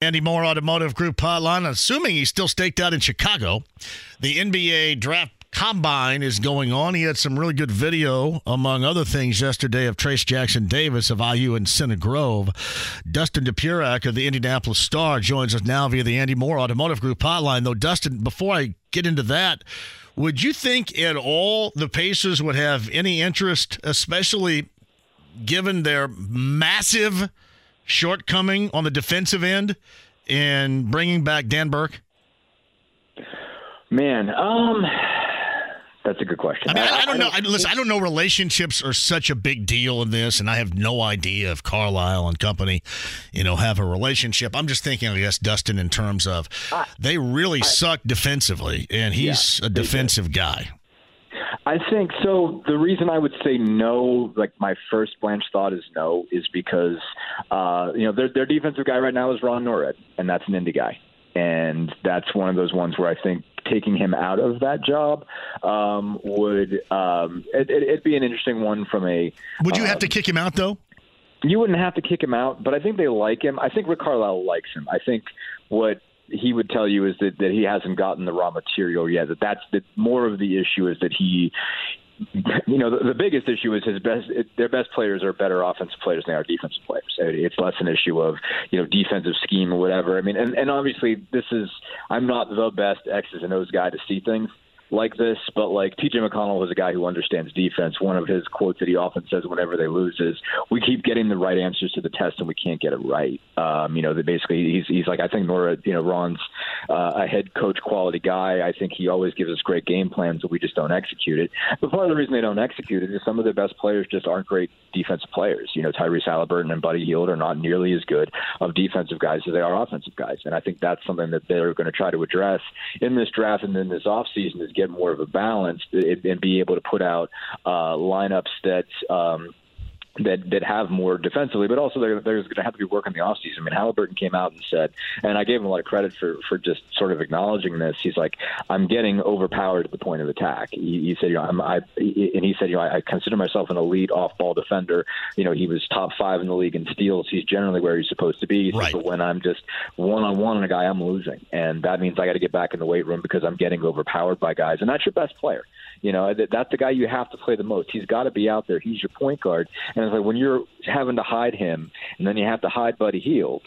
Andy Moore Automotive Group hotline, assuming he's still staked out in Chicago. The NBA draft combine is going on. He had some really good video, among other things, yesterday of Trayce Jackson Davis of IU and Center Grove. Dustin Dopirak of the Indianapolis Star joins us now via the Andy Moore Automotive Group hotline. Though, Dustin, before I get into that, would you think at all the Pacers would have any interest, especially given their massive shortcoming on the defensive end, in bringing back Dan Burke? Man, um, that's a good question. I mean, I, I don't know. I, listen, I don't know. Relationships are such a big deal in this, and I have no idea if Carlisle and company, you know, have a relationship. I'm just thinking, I guess, Dustin, in terms of they really suck defensively, and he's Yeah, a defensive guy. I think so. The reason I would say no, like my first blanch thought is no, is because uh, you know their their defensive guy right now is Ron Nored, and that's an indie guy, and that's one of those ones where I think taking him out of that job um, would um, it, it, it'd be an interesting one from a. Would you have um, to kick him out though? You wouldn't have to kick him out, but I think they like him. I think Rick Carlisle likes him. I think what he would tell you is that, that he hasn't gotten the raw material yet. That that's that more of the issue is that he you know, the, the biggest issue is his best. Their best players are better offensive players than they are defensive players. It, it's less an issue of you know defensive scheme or whatever. I mean, and, and obviously this is I'm not the best X's and O's guy to see things like this, but like TJ McConnell is a guy who understands defense. One of his quotes that he often says whenever they lose is, "We keep getting the right answers to the test and we can't get it right." Um, you know, that basically he's he's like I think Nored, you know, Ron's uh, a head coach quality guy. I think he always gives us great game plans, but we just don't execute it. But part of the reason they don't execute it is some of their best players just aren't great defensive players. You know, Tyrese Halliburton and Buddy Hield are not nearly as good of defensive guys as they are offensive guys, and I think that's something that they're going to try to address in this draft and in this offseason is get more of a balance and be able to put out uh, lineups that. Um, that that have more defensively, but also there, there's going to have to be work in the offseason. I mean, Halliburton came out and said, and I gave him a lot of credit for for just sort of acknowledging this. He's like, I'm getting overpowered at the point of attack. He, he said, you know, I'm, I, and he said, you know, I, I consider myself an elite off-ball defender. You know, he was top five in the league in steals. He's generally where he's supposed to be. Said, Right. But when I'm just one-on-one on a guy, I'm losing, and that means I got to get back in the weight room because I'm getting overpowered by guys, and that's your best player. You know, that, that's the guy you have to play the most. He's got to be out there. He's your point guard. And it's like when you're having to hide him, and then you have to hide Buddy Hield,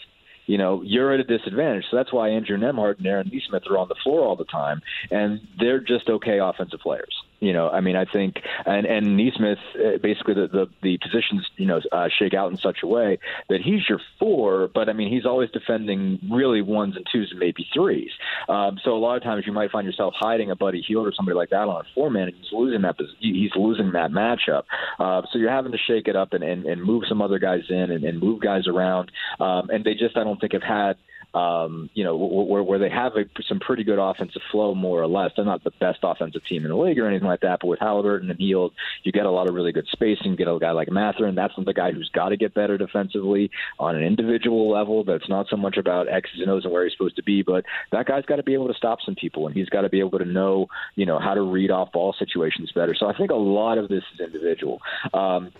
you know, you're at a disadvantage. So that's why Andrew Nembhard and Aaron Nesmith are on the floor all the time, and they're just okay offensive players. You know, I mean, I think, and and Nesmith, uh, basically the, the the positions, you know, uh, shake out in such a way that he's your four, but I mean, he's always defending really ones and twos and maybe threes. Um, so a lot of times you might find yourself hiding a Buddy Hield or somebody like that on a four man, and he's losing that. He's losing that matchup. Uh, so you're having to shake it up and, and, and move some other guys in and, and move guys around. Um, and they just, I don't think, have had um, you know, where, where they have a, some pretty good offensive flow, more or less. They're not the best offensive team in the league or anything like that, but with Halliburton and Hield, you get a lot of really good spacing. You get a guy like Mathurin. That's the guy who's got to get better defensively on an individual level. That's not so much about X's and O's and where he's supposed to be, but that guy's got to be able to stop some people, and he's got to be able to know, you know, how to read off ball situations better. So I think a lot of this is individual. Um,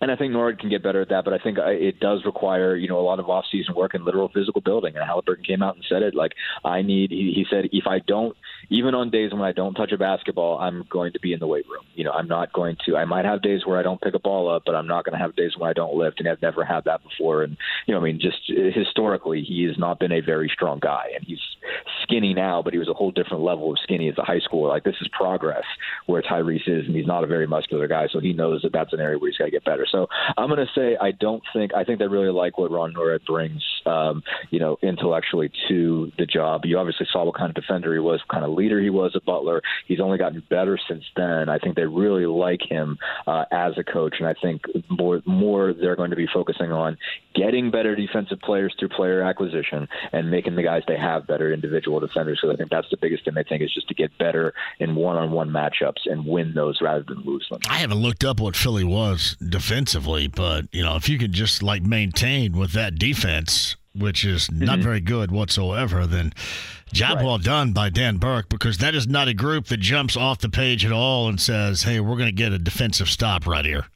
and I think Nored can get better at that, but I think uh, it does require, you know, a lot of off-season work and literal physical building. And Halliburton came out and said it, like, I need. He, he said, if I don't, even on days when I don't touch a basketball, I'm going to be in the weight room. You know, I'm not going to. I might have days where I don't pick a ball up, but I'm not going to have days when I don't lift, and I've never had that before. And you know, I mean, just uh, historically, he has not been a very strong guy, and he's skinny now, but he was a whole different level of skinny as a high schooler. Like this is progress where Tyrese is, and he's not a very muscular guy, so he knows that that's an area where he's got to get better. So I'm going to say I don't think I think they really like what Ron Nored brings, um, you know, intellectually to the job. You obviously saw what kind of defender he was, kind of leader he was at Butler. He's only gotten better since then. I think they really like him uh, as a coach, and I think more more they're going to be focusing on getting better defensive players through player acquisition and making the guys they have better individual defenders. So I think that's the biggest thing they think is just to get better in one-on-one matchups and win those rather than lose them. I haven't looked up what Philly was defensively, but you know if you could just like maintain with that defense which is not mm-hmm. very good whatsoever, then job right. well done by Dan Burke because that is not a group that jumps off the page at all and says, "Hey, we're going to get a defensive stop right here."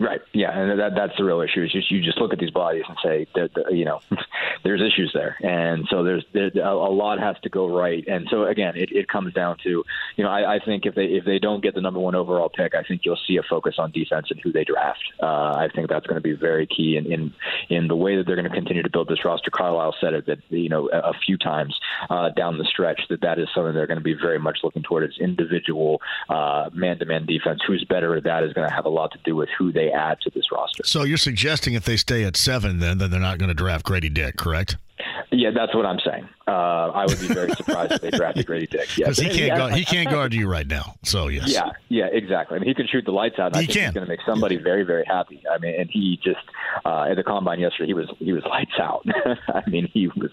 Right. Yeah, and that that's the real issue. Is just you just look at these bodies and say that you know there's issues there, and so there's, there's a, lot has to go right. And so again, it, it comes down to you know I, I think if they if they don't get the number one overall pick, I think you'll see a focus on defense and who they draft. Uh, I think that's going to be very key in, in in the way that they're going to continue to build this roster. Carlisle said it that you know a, a few times uh, down the stretch that that is something they're going to be very much looking toward as individual uh, man-to-man defense. Who's better at that is going to have a lot to do with who they add to this roster. So you're suggesting if they stay at seven, then then they're not going to draft Gradey Dick, correct? Yeah, that's what I'm saying. Uh, I would be very surprised if they drafted Gradey Dick. Because he can't guard, he can't guard you right now. So yes. Yeah, yeah, exactly. I mean, he can shoot the lights out. he think can. He's going to make somebody very, very happy. I mean, and he just uh, at the combine yesterday, he was he was lights out. I mean, he was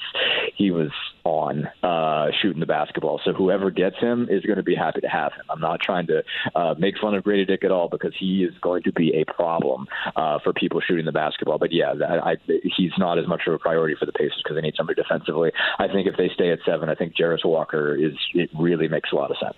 he was on uh, shooting the basketball. So whoever gets him is going to be happy to have him. I'm not trying to uh, make fun of Gradey Dick at all because he is going to be a problem uh, for people shooting the basketball. But yeah, I, I, he's not as much of a priority for the Pacers because they need somebody defensively. I think if they stay at seven, I think Jarace Walker is it really makes a lot of sense.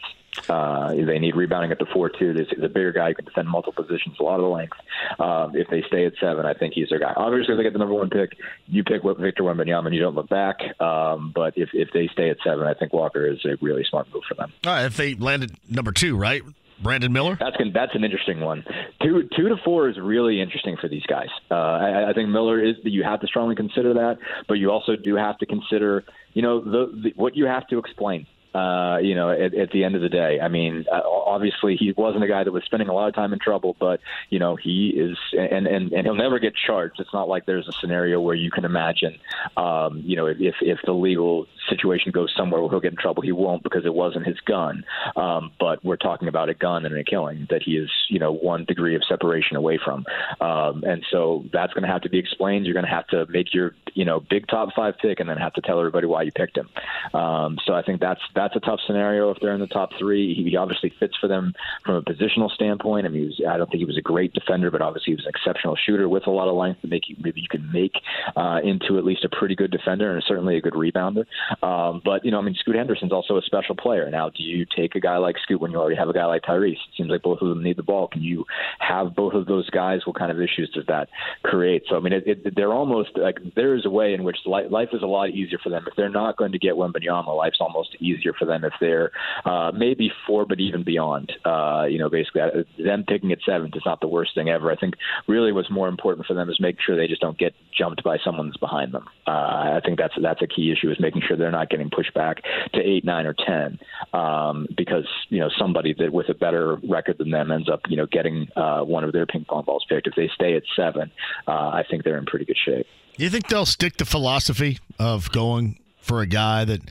Uh, they need rebounding at the four two. There's a bigger guy who can defend multiple positions, a lot of the length. Um, if they stay at seven, I think he's their guy. Obviously, if they get the number one pick, you pick Victor Wembanyama and you don't look back. Um, but if if they stay at seven, I think Walker is a really smart move for them. Right, if they landed number two, right? Brandon Miller. That's that's an interesting one. Two two to four is really interesting for these guys. Uh, I, I think Miller is. You have to strongly consider that, but you also do have to consider, you know, the, the what you have to explain uh, you know, at, at the end of the day, I mean, uh, obviously he wasn't a guy that was spending a lot of time in trouble, but you know, he is, and and and he'll never get charged. It's not like there's a scenario where you can imagine, um, you know, if if the legal situation goes somewhere where he'll get in trouble, he won't because it wasn't his gun. Um, but we're talking about a gun and a killing that he is, you know, one degree of separation away from, um, and so that's going to have to be explained. You're going to have to make your, you know, big top five pick and then have to tell everybody why you picked him. Um, so I think that's that's that's a tough scenario if they're in the top three. He obviously fits for them from a positional standpoint. I mean, was, I don't think he was a great defender, but obviously he was an exceptional shooter with a lot of length to make you, maybe you can make uh, into at least a pretty good defender and certainly a good rebounder. Um, but you know, I mean, Scoot Henderson's also a special player. Now, do you take a guy like Scoot when you already have a guy like Tyrese? It seems like both of them need the ball. Can you have both of those guys? What kind of issues does that create? So I mean, it, it, they're almost like there is a way in which life is a lot easier for them if they're not going to get Wembanyama. Life's almost easier for them if they're uh, maybe four, but even beyond. Uh, you know, basically, uh, them picking at seventh is not the worst thing ever. I think really what's more important for them is making sure they just don't get jumped by someone that's behind them. Uh, I think that's that's a key issue is making sure they're not getting pushed back to eight, nine, or ten, um, because you know somebody that with a better record than them ends up you know getting uh, one of their ping pong balls picked. If they stay at seven, uh, I think they're in pretty good shape. Do you think they'll stick to philosophy of going for a guy that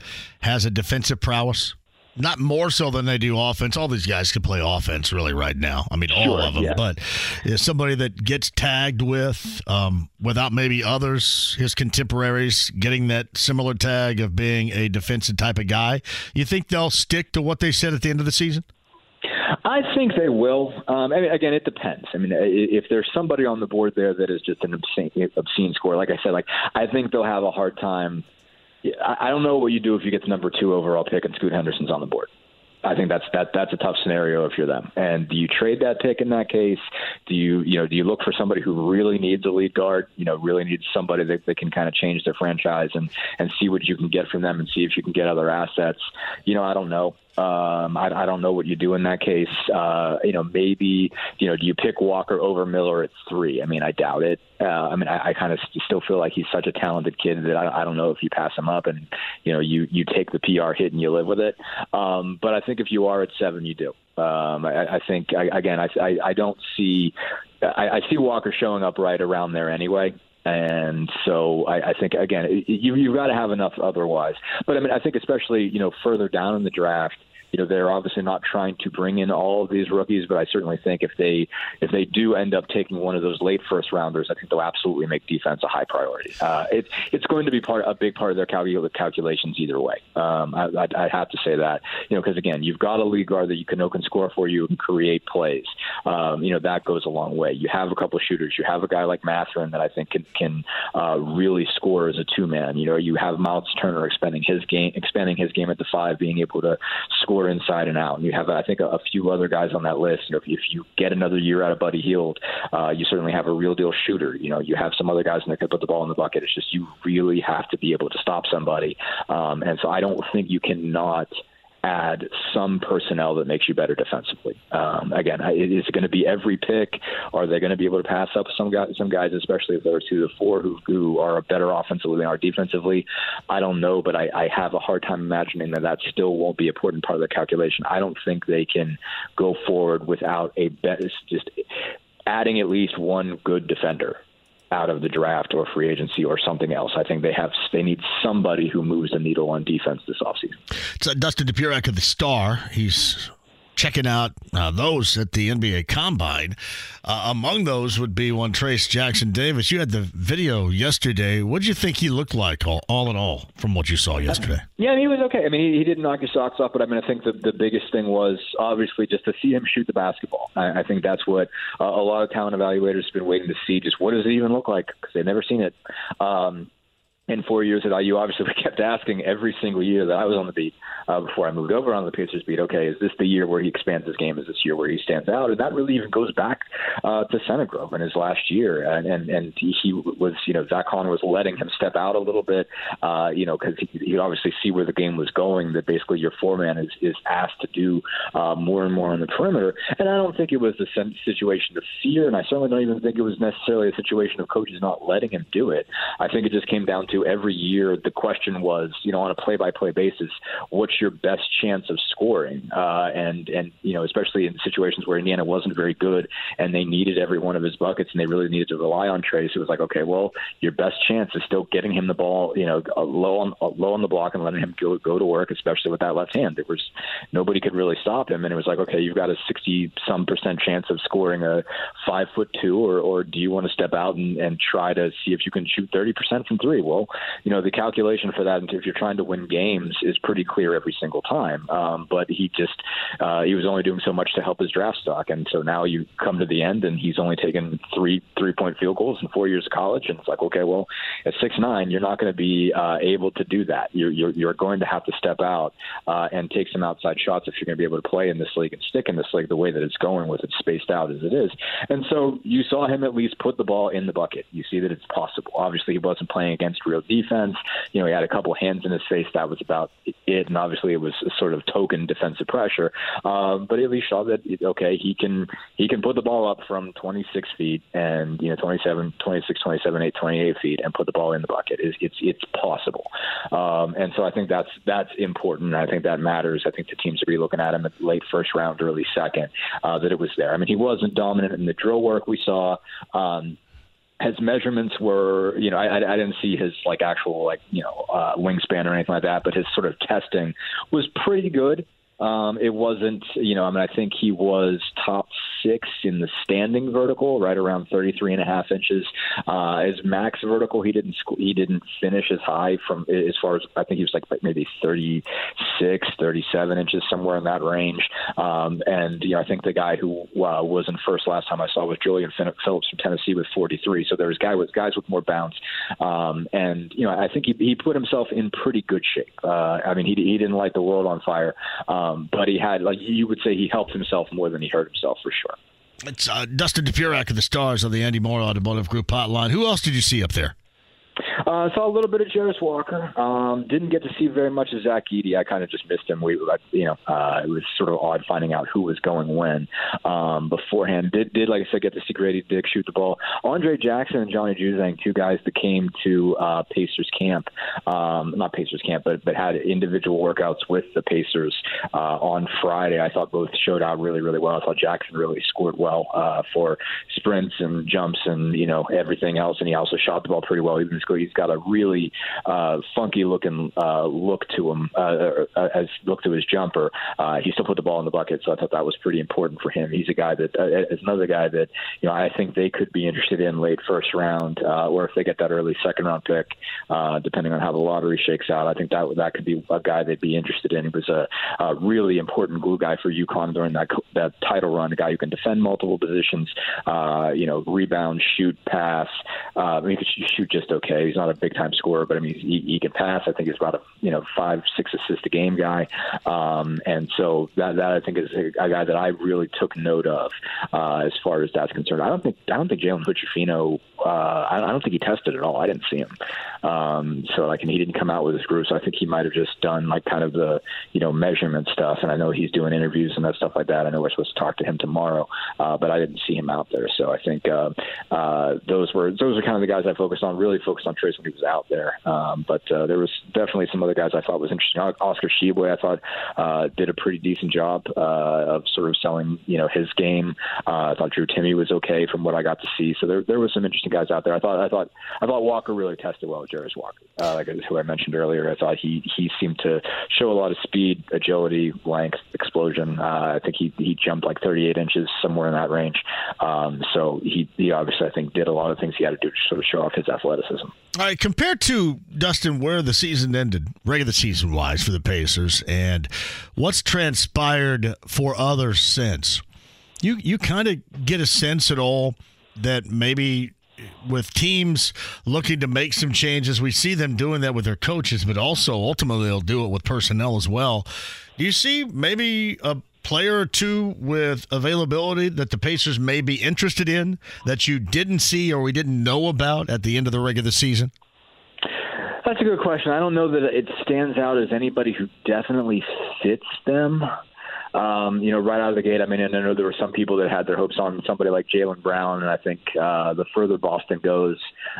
has a defensive prowess? Not more so than they do offense. All these guys can play offense really right now. I mean, all sure, of them. Yeah. But is somebody that gets tagged with, um, without maybe others, his contemporaries, getting that similar tag of being a defensive type of guy. You think they'll stick to what they said at the end of the season? I think they will. Um, I mean, again, it depends. I mean, if there's somebody on the board there that is just an obscene, obscene score, like I said, like I think they'll have a hard time I don't know what you do if you get the number two overall pick and Scoot Henderson's on the board. I think that's that that's a tough scenario if you're them. And do you trade that pick in that case? Do you you know do you look for somebody who really needs a lead guard? You know, really needs somebody that, that can kind of change their franchise and and see what you can get from them and see if you can get other assets. You know, I don't know. Um, I, I don't know what you do in that case. Uh, you know, maybe you know, do you pick Walker over Miller at three? I mean, I doubt it. Uh, I mean, I, I kind of still feel like he's such a talented kid that I, I don't know if you pass him up and you know you you take the PR hit and you live with it. Um, but I think if you are at seven, you do. Um, I, I think I, again, I, I I don't see I, I see Walker showing up right around there anyway. And so I, I think again, you you've got to have enough otherwise. But I mean, I think especially you know further down in the draft, you know they're obviously not trying to bring in all of these rookies, but I certainly think if they if they do end up taking one of those late first rounders, I think they'll absolutely make defense a high priority. Uh, it, it's going to be part a big part of their calcul- calculations either way. Um, I, I, I have to say that you know because again you've got a lead guard that you can can score for you and create plays. Um, you know that goes a long way. You have a couple shooters. You have a guy like Mathurin that I think can can uh, really score as a two man. You know you have Myles Turner expanding his game expanding his game at the five, being able to score inside and out. And you have, I think, a, a few other guys on that list. You know, if, if you get another year out of Buddy Hield, uh, you certainly have a real deal shooter. You know, you have some other guys that could put the ball in the bucket. It's just you really have to be able to stop somebody. Um, and so I don't think you cannot – add some personnel that makes you better defensively. Um, again, is it going to be every pick? Are they going to be able to pass up some guys, some guys, especially if there are two to four who, who are better offensively than are defensively? I don't know, but I, I have a hard time imagining that that still won't be an important part of the calculation. I don't think they can go forward without a bet, just adding at least one good defender out of the draft or free agency or something else. I think they have they need somebody who moves the needle on defense this offseason. Uh, Dustin Dopirak of the Star. He's checking out uh, those at the NBA Combine. Uh, among those would be one Trayce Jackson Davis. You had the video yesterday. What did you think he looked like, all, all in all, from what you saw yesterday? Yeah, he was okay. I mean, he, he didn't knock his socks off, but I mean, I think the, the biggest thing was obviously just to see him shoot the basketball. I, I think that's what uh, a lot of talent evaluators have been waiting to see. Just what does it even look like? Because they've never seen it. Um, in four years at IU, obviously we kept asking every single year that I was on the beat uh, before I moved over on the Pacers beat. Okay, is this the year where he expands his game? Is this year where he stands out? And that really even goes back uh, to Center Grove in his last year, and and, and he was you know Zach Connor was letting him step out a little bit, uh, you know, because he, he obviously see where the game was going. That basically your four man is is asked to do uh, more and more on the perimeter, and I don't think it was the situation of fear, and I certainly don't even think it was necessarily a situation of coaches not letting him do it. I think it just came down to every year the question was, you know, on a play-by-play basis, what's your best chance of scoring? Uh, and and you know, especially in situations where Indiana wasn't very good and they needed every one of his buckets and they really needed to rely on Trayce. It was like, okay, well, your best chance is still getting him the ball, you know, low on low on the block and letting him go go to work, especially with that left hand. There was nobody could really stop him, and it was like, okay, you've got a sixty some percent chance of scoring a five foot two, or or do you want to step out and, and try to see if you can shoot thirty percent from three? Well, you know, the calculation for that, if you're trying to win games, is pretty clear every single time. Um, but he just uh, he was only doing so much to help his draft stock, and so now you come to the end, and he's only taken three three point field goals in four years of college, and it's like, okay, well, at six nine, you're not going to be uh, able to do that. You're, you're you're going to have to step out uh, and take some outside shots if you're going to be able to play in this league and stick in this league the way that it's going with it spaced out as it is. And so you saw him at least put the ball in the bucket. You see that it's possible. Obviously, he wasn't playing against real defense. You know, he had a couple hands in his face. That was about it, and obviously it was sort of token defensive pressure. Um, but at least saw that okay, he can he can put the ball up from 26 feet and you know 27, 26, 27, 8, 28 feet and put the ball in the bucket. It's it's, it's possible, um, and so I think that's that's important. I think that matters. I think the teams are be looking at him at late first round, early second, uh, that it was there. I mean, he wasn't dominant in the drill work we saw. Um, his measurements were, you know, I, I didn't see his like actual like you know uh, wingspan or anything like that, but his sort of testing was pretty good. Um, it wasn't, you know, I mean, I think he was top six in the standing vertical, right around 33 and a half inches. Uh, his max vertical, he didn't he didn't finish as high from as far as I think he was like maybe 36, 37 inches somewhere in that range. Um, and you know, I think the guy who uh, was in first last time I saw was Julian Phillips from Tennessee with 43. So there was guy with guys with more bounce. Um, and you know, I think he, he put himself in pretty good shape. Uh, I mean, he he didn't light the world on fire. Um, um, but he had, like you would say, he helped himself more than he hurt himself for sure. It's uh, Dustin Dopirak of the Stars of the Andy Moore Automotive Group hotline. Who else did you see up there? Uh, saw a little bit of Jarace Walker. Um, didn't get to see very much of Zach Edey. I kind of just missed him. We, you know, uh, it was sort of odd finding out who was going when um, beforehand. Did did like I said get to see Gradey Dick shoot the ball. Andre Jackson and Johnny Juzang, two guys that came to uh, Pacers camp, um, not Pacers camp, but but had individual workouts with the Pacers uh, on Friday. I thought both showed out really really well. I thought Jackson really scored well uh, for sprints and jumps and you know everything else, and he also shot the ball pretty well. Even he's got a really uh, funky looking uh, look to him uh, uh, as look to his jumper. Uh, he still put the ball in the bucket, so I thought that was pretty important for him. He's a guy that uh, is another guy that you know I think they could be interested in late first round, uh, or if they get that early second round pick, uh, depending on how the lottery shakes out. I think that that could be a guy they'd be interested in. He was a, a really important glue guy for UConn during that that title run. A guy who can defend multiple positions, uh, you know, rebound, shoot, pass. Uh, he could shoot just okay. He's not a big time scorer, but I mean, he, he can pass. I think he's about a you know five six assist a game guy, um, and so that that I think is a, guy that I really took note of uh, as far as that's concerned. I don't think I don't think Jalen Hood-Schifino uh, I, I don't think he tested at all. I didn't see him. Um, so like, and he didn't come out with his group. So I think he might have just done like kind of the you know measurement stuff. And I know he's doing interviews and that stuff like that. I know we're supposed to talk to him tomorrow, uh, but I didn't see him out there. So I think uh, uh, those were those are kind of the guys I focused on. Really focused on Trayce when he was out there. Um, but uh, there was definitely some other guys I thought was interesting. Oscar Tshiebwe I thought uh, did a pretty decent job uh, of sort of selling you know his game. Uh, I thought Drew Timme was okay from what I got to see. So there there was some interesting guys out there. I thought I thought I thought Walker really tested well with Jarace Walker, uh, like who I mentioned earlier. I thought he he seemed to show a lot of speed, agility, length, explosion. Uh, I think he he jumped like 38 inches somewhere in that range. Um, so he he obviously I think did a lot of things he had to do to sort of show off his athleticism. All right, compared to Dustin, where the season ended, regular season wise for the Pacers, and what's transpired for others since, you you kind of get a sense at all that maybe with teams looking to make some changes, we see them doing that with their coaches, but also ultimately they'll do it with personnel as well. Do you see maybe a player or two with availability that the Pacers may be interested in that you didn't see or we didn't know about at the end of the regular season? That's a good question. I don't know that it stands out as anybody who definitely fits them um, you know, right out of the gate. I mean, and I know there were some people that had their hopes on somebody like Jaylen Brown, and I think uh, the further Boston goes,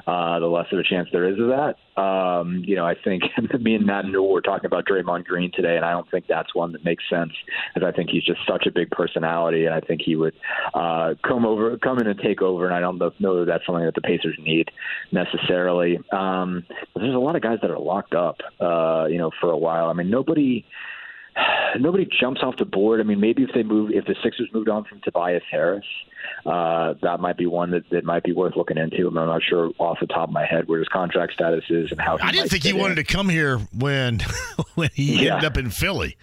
uh, the less of a chance there is of that. Um, you know, I think me and Matt Newell were talking about Draymond Green today, and I don't think that's one that makes sense, because I think he's just such a big personality, and I think he would uh, come over, come in and take over, and I don't know that that's something that the Pacers need necessarily. Um, there's a lot of guys that are locked up, uh, you know, for a while. I mean, nobody nobody jumps off the board. I mean, maybe if they move, if the Sixers moved on from Tobias Harris, uh, that might be one that, that might be worth looking into. I'm not sure off the top of my head where his contract status is and how. I didn't think he in. wanted to come here when when he yeah. ended up in Philly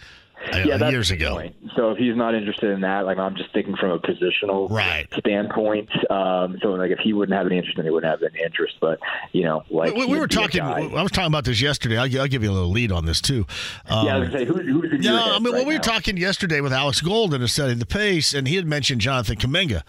yeah, years ago. So if he's not interested in that, like I'm just thinking from a positional right. standpoint. Um, so like if he wouldn't have any interest, then he wouldn't have any interest. But you know, like we, we were talking. I was talking about this yesterday. I'll, I'll, give you a little lead on this too. Um, yeah, I was say who's, who's Yeah, I mean, right well, we were talking yesterday with Alex Golden of setting the pace, and he had mentioned Jonathan Kuminga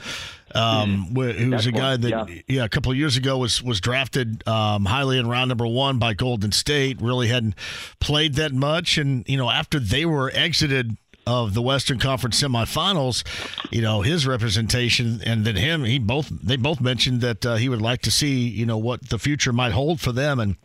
um, mm. who was a guy that yeah. yeah. a couple of years ago was was drafted um, highly in round number one by Golden State. Really hadn't played that much, and you know after they were exited of the Western Conference semifinals, you know his representation and then him, he both they both mentioned that uh, he would like to see you know what the future might hold for them and.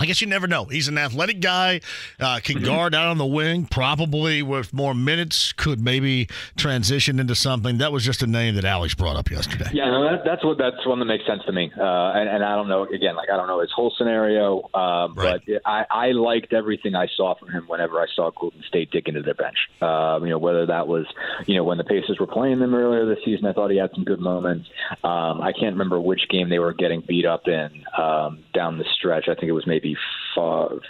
I guess you never know. He's an athletic guy, uh, can mm-hmm. guard out on the wing, probably with more minutes, could maybe transition into something. That was just a name that Alex brought up yesterday. Yeah, no, that, that's what that's one that makes sense to me. Uh, and, and, I don't know, again, like I don't know his whole scenario, uh, right. but I, I liked everything I saw from him whenever I saw Golden State dig into their bench. Uh, you know, whether that was, you know, when the Pacers were playing them earlier this season, I thought he had some good moments. Um, I can't remember which game they were getting beat up in um, down the stretch. I think it was maybe five,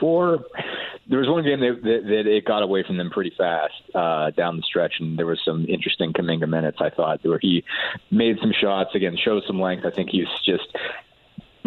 four. There was one game that, that, that it got away from them pretty fast uh, down the stretch, and there was some interesting Kuminga minutes. I thought where he made some shots again, showed some length. I think he's just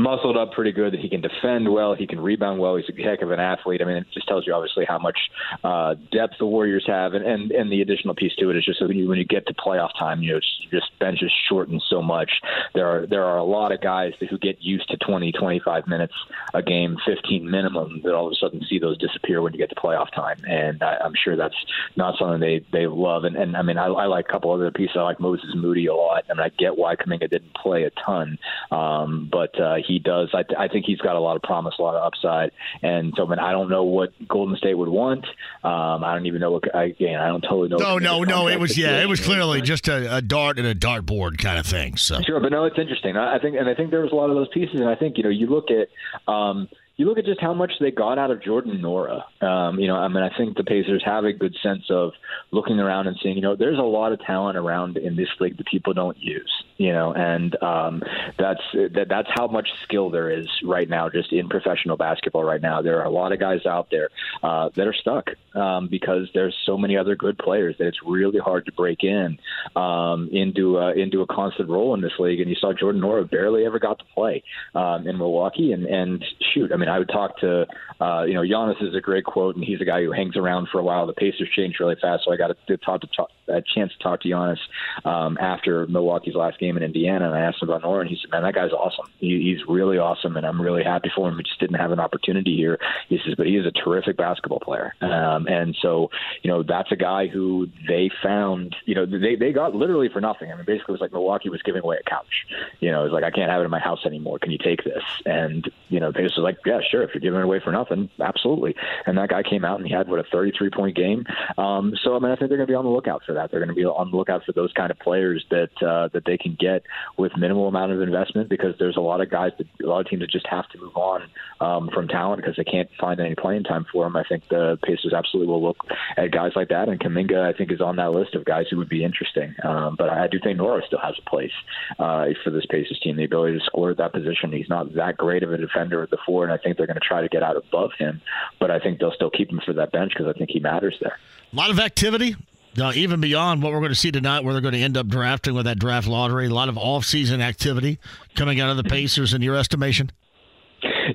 muscled up pretty good. That he can defend well, he can rebound well. He's a heck of an athlete. I mean, it just tells you obviously how much uh, depth the Warriors have, and, and and the additional piece to it is just when you when you get to playoff time, you know, just bench is shortened so much. There are there are a lot of guys who get used to 20, 25 minutes a game, 15 minimum, that all of a sudden see those disappear when you get to playoff time, and I, I'm sure that's not something they they love. And, and I mean, I, I like a couple other pieces. I like Moses Moody a lot. I mean, I get why Kuminga didn't play a ton, um, but uh, he does. I, I think he's got a lot of promise, a lot of upside. And so, I mean, I don't know what Golden State would want. Um, I don't even know what. Again, I don't totally know. No, no, no. It was yeah, it was clearly just a, a dart and a dartboard kind of thing. So sure, but no, it's interesting. I, I think, and I think there was a lot of those pieces. And I think you know, you look at. Um, you look at just how much they got out of Jordan Nwora. Um, you know, I mean, I think the Pacers have a good sense of looking around and seeing, you know, there's a lot of talent around in this league that people don't use. You know, and um, that's that, that's how much skill there is right now, just in professional basketball right now. There are a lot of guys out there uh, that are stuck um, because there's so many other good players that it's really hard to break in um, into a, into a constant role in this league. And you saw Jordan Nwora barely ever got to play um, in Milwaukee, and and shoot, I mean, I would talk to, uh, you know, Giannis is a great quote, and he's a guy who hangs around for a while. The Pacers changed really fast, so I got to talk to talk, a chance to talk to Giannis um, after Milwaukee's last game in Indiana, and I asked him about Nwora, and he said, "Man, that guy's awesome. He, he's really awesome, and I'm really happy for him. He just didn't have an opportunity here." He says, "But he is a terrific basketball player, um, and so you know that's a guy who they found. You know, they they got literally for nothing. I mean, basically, it was like Milwaukee was giving away a couch. You know, it was like I can't have it in my house anymore. Can you take this? And you know, they just was like, yeah, sure. If you're giving it away for nothing, absolutely. And that guy came out and he had what a 33 point game. Um, so I mean, I think they're going to be on the lookout for that. They're going to be on the lookout for those kind of players that uh, that they can get with minimal amount of investment because there's a lot of guys that a lot of teams that just have to move on um, from talent because they can't find any playing time for them. I think the Pacers absolutely will look at guys like that, and Kuminga I think is on that list of guys who would be interesting. Um, but I do think Nwora still has a place uh, for this Pacers team, the ability to score at that position. He's not that great of a defender at the four, and I think they're going to try to get out above him. But I think they'll still keep him for that bench because I think he matters there. A lot of activity. Uh, even beyond what we're going to see tonight, where they're going to end up drafting with that draft lottery, a lot of off-season activity coming out of the Pacers, in your estimation.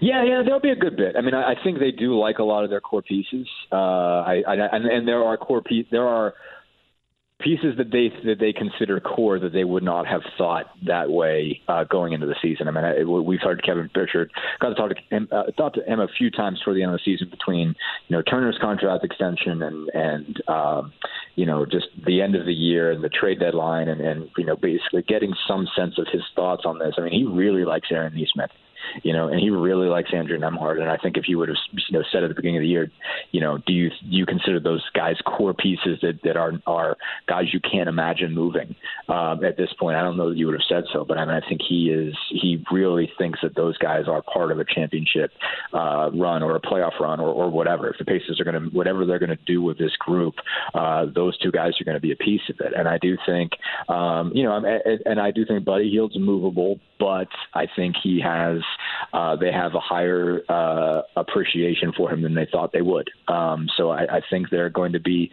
Yeah, yeah, there'll be a good bit. I mean, I, I think they do like a lot of their core pieces. Uh, I, I and, and there are core pieces. There are pieces that they that they consider core that they would not have thought that way uh, going into the season. I mean, I, we've heard Kevin Pritchard got to talk to him, uh, talk to him a few times toward the end of the season between you know Turner's contract extension and and um, you know just the end of the year and the trade deadline and and you know basically getting some sense of his thoughts on this. I mean, he really likes Aaron Nesmith you know, and he really likes Andrew Nembhard. And I think if you would have, you know, said at the beginning of the year, you know, do you do you consider those guys core pieces that that are are guys you can't imagine moving um, at this point? I don't know that you would have said so, but I mean, I think he is he really thinks that those guys are part of a championship uh, run or a playoff run or, or whatever. If the Pacers are going to whatever they're going to do with this group, uh, those two guys are going to be a piece of it. And I do think, um, you know, and I do think Buddy Hield's movable, but I think he has uh, they have a higher uh, appreciation for him than they thought they would. Um, so I, I think they're going to be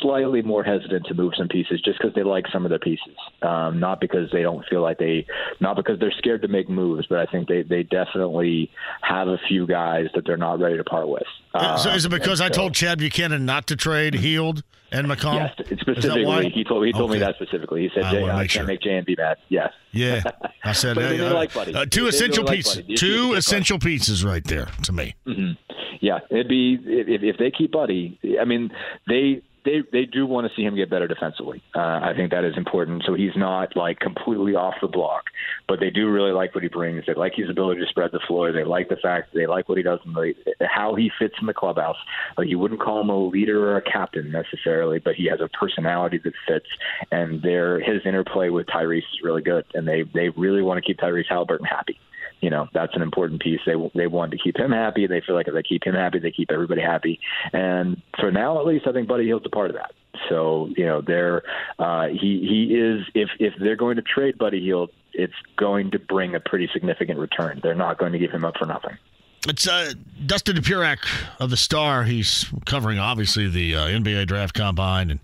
slightly more hesitant to move some pieces just because they like some of their pieces, um, not because they don't feel like they, not because they're scared to make moves, but I think they they definitely have a few guys that they're not ready to part with. Uh, so is it because I told Chad Buchanan not to trade Hield and McConnell? Yes, specifically. He told he told okay. me that specifically. He said, I, Jay, I can't sure. make J and B mad. Yes. Yeah, I said hey, uh, like uh, two essential pieces. Like two essential pieces right there to me. Mm-hmm. Yeah, it'd be if, if they keep Buddy. I mean, they they they do want to see him get better defensively. Uh, I think that is important. So he's not like completely off the block, but they do really like what he brings. They like his ability to spread the floor. They like the fact they like what he does and the, how he fits in the clubhouse. Like you wouldn't call him a leader or a captain necessarily, but he has a personality that fits. And their his interplay with Tyrese is really good, and they they really want to keep Tyrese Halliburton happy you know that's an important piece. They they want to keep him happy. They feel like if they keep him happy, they keep everybody happy. And for now, at least, I think Buddy Hield's a part of that. So you know, they're uh, he he is if if they're going to trade Buddy Hield, it's going to bring a pretty significant return. They're not going to give him up for nothing. It's uh, Dustin Dopirak of the Star. He's covering obviously the uh, NBA Draft Combine and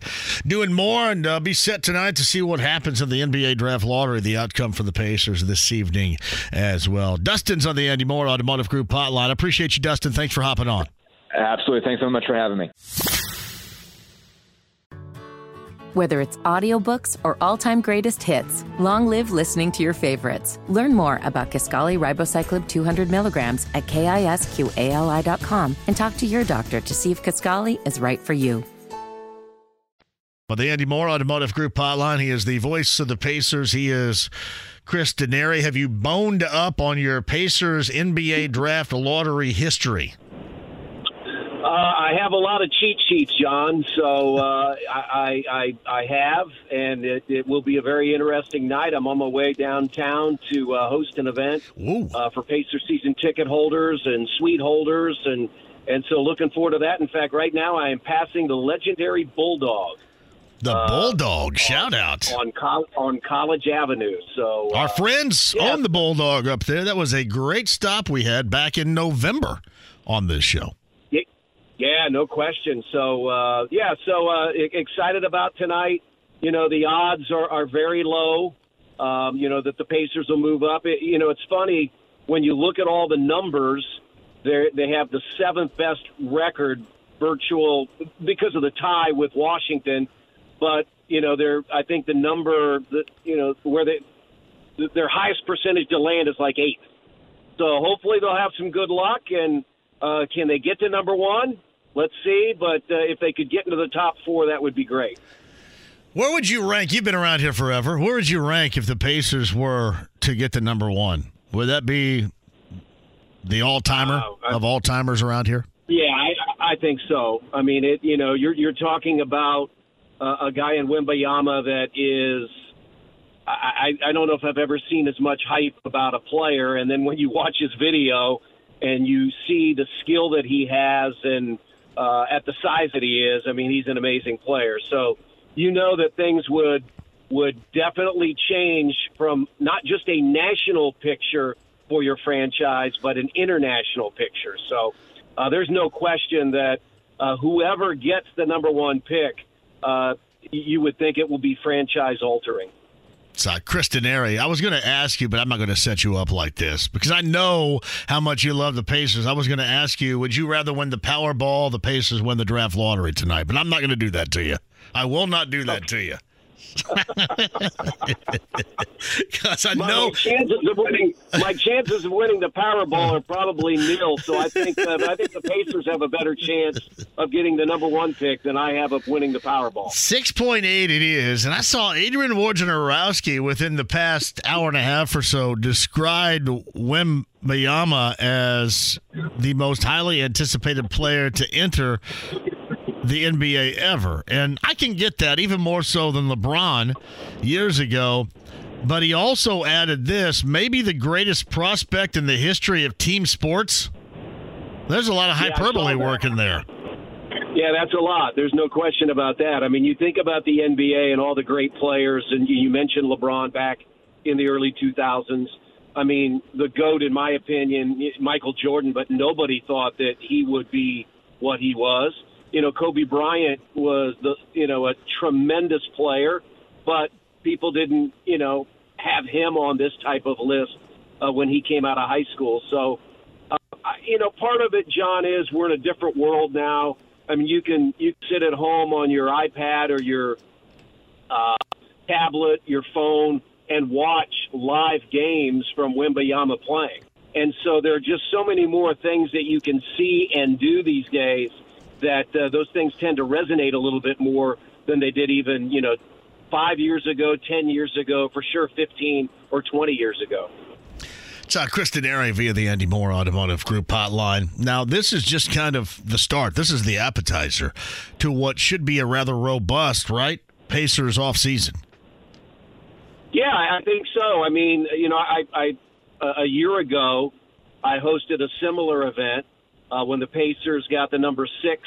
doing more. And uh, be set tonight to see what happens in the NBA Draft Lottery, the outcome for the Pacers this evening as well. Dustin's on the Andy Moore Automotive Group hotline. I appreciate you, Dustin. Thanks for hopping on. Absolutely. Thanks so much for having me. Whether it's audiobooks or all-time greatest hits, long live listening to your favorites. Learn more about Kisqali Ribociclib 200 milligrams at kisqali.com and talk to your doctor to see if Kisqali is right for you. Well, the Andy Moore Automotive Group hotline. He is the voice of the Pacers. He is Chris Denari. Have you boned up on your Pacers NBA draft lottery history? Uh, I have a lot of cheat sheets, John. So uh, I, I I have, and it, it will be a very interesting night. I'm on my way downtown to uh, host an event uh, for Pacer season ticket holders and suite holders, and and so looking forward to that. In fact, right now I am passing the legendary Bulldog. The Bulldog, shout out on on College Avenue. So our friends yeah. on the Bulldog up there. That was a great stop we had back in November on this show. Yeah, no question. So uh, yeah, so uh, excited about tonight. You know, the odds are, are very low. Um, you know that the Pacers will move up. It, you know, it's funny when you look at all the numbers. They they have the seventh best record virtual because of the tie with Washington, but you know they're I think the number that you know where they their highest percentage to land is like eight. So hopefully they'll have some good luck and uh, can they get to number one? Let's see. But uh, if they could get into the top four, that would be great. Where would you rank? You've been around here forever. Where would you rank if the Pacers were to get to number one? Would that be the all timer uh, of all timers around here? Yeah, I, I think so. I mean, it. You know, you're you're talking about uh, a guy in Wembanyama that is. I, I don't know if I've ever seen as much hype about a player, and then when you watch his video and you see the skill that he has and uh, at the size that he is, I mean, he's an amazing player. So you know that things would would definitely change from not just a national picture for your franchise, but an international picture. So uh, there's no question that uh, whoever gets the number one pick, uh, you would think it will be franchise altering. It's uh, Chris Denari. I was going to ask you, but I'm not going to set you up like this because I know how much you love the Pacers. I was going to ask you, would you rather win the Powerball, the Pacers win the draft lottery tonight? But I'm not going to do that to you. I will not do that to you. Because I my, know my chances of winning my chances of winning the Powerball are probably nil. So I think that I think the Pacers have a better chance of getting the number one pick than I have of winning the Powerball. Six point eight it is, and I saw Adrian Wojnarowski within the past hour and a half or so described Wim Mayama as the most highly anticipated player to enter the NBA ever. And I can get that even more so than LeBron years ago. But he also added this maybe the greatest prospect in the history of team sports. There's a lot of hyperbole yeah, working there. Yeah, that's a lot. There's no question about that. I mean, you think about the NBA and all the great players, and you mentioned LeBron back in the early 2000s. I mean, the GOAT, in my opinion, Michael Jordan, but nobody thought that he would be what he was you know, Kobe Bryant was the, you know, a tremendous player, but people didn't, you know, have him on this type of list uh, when he came out of high school. So, uh, you know, part of it, John, is we're in a different world now. I mean, you can you can sit at home on your iPad or your uh, tablet, your phone, and watch live games from Wembanyama playing. And so there are just so many more things that you can see and do these days that uh, those things tend to resonate a little bit more than they did even, you know, five years ago, 10 years ago, for sure 15 or 20 years ago. It's uh, Chris Denari via the Andy Moore Automotive Group hotline. Now, this is just kind of the start. This is the appetizer to what should be a rather robust, right? Pacers off season. Yeah, I think so. I mean, you know, I, I a year ago, I hosted a similar event uh, when the Pacers got the number six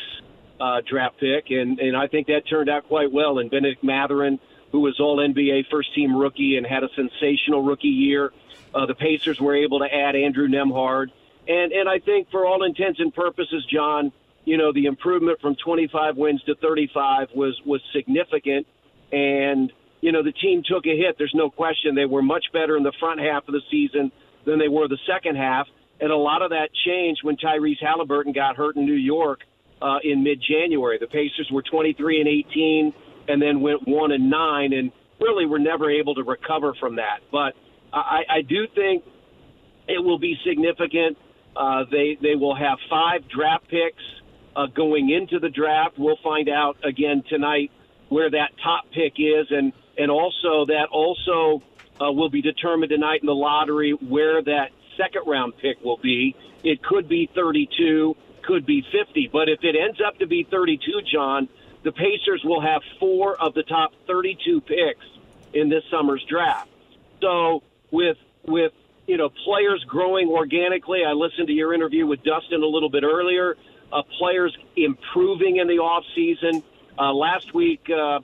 uh, draft pick, and, and I think that turned out quite well. And Bennedict Mathurin, who was All NBA first team rookie and had a sensational rookie year, uh, the Pacers were able to add Andrew Nembhard, And and I think for all intents and purposes, John, you know, the improvement from 25 wins to 35 was was significant, and you know the team took a hit. There's no question they were much better in the front half of the season than they were the second half, and a lot of that changed when Tyrese Halliburton got hurt in New York uh, in mid-January. The Pacers were 23 and 18, and then went one and nine, and really were never able to recover from that. But I, I do think it will be significant. Uh, they they will have five draft picks uh, going into the draft. We'll find out again tonight where that top pick is, and and also that also uh, will be determined tonight in the lottery where that second round pick will be. It could be 32, could be 50, but if it ends up to be 32, John, the Pacers will have four of the top 32 picks in this summer's draft. So with with you know players growing organically, I listened to your interview with Dustin a little bit earlier. Uh, players improving in the off season. Uh, last week, uh,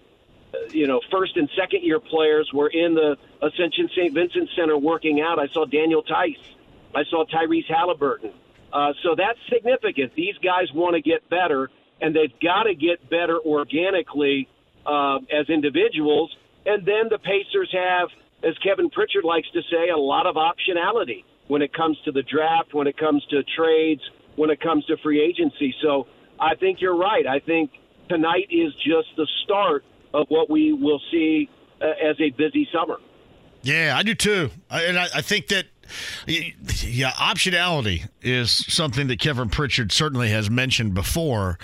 you know, first and second year players were in the Ascension St. Vincent Center working out. I saw Daniel Theis. I saw Tyrese Halliburton. Uh, so that's significant. These guys want to get better, and they've got to get better organically uh, as individuals. And then the Pacers have, as Kevin Pritchard likes to say, a lot of optionality when it comes to the draft, when it comes to trades, when it comes to free agency. So I think you're right. I think tonight is just the start of what we will see uh, as a busy summer. Yeah, I do too. I, and I, I think that yeah, optionality is something that Kevin Pritchard certainly has mentioned before.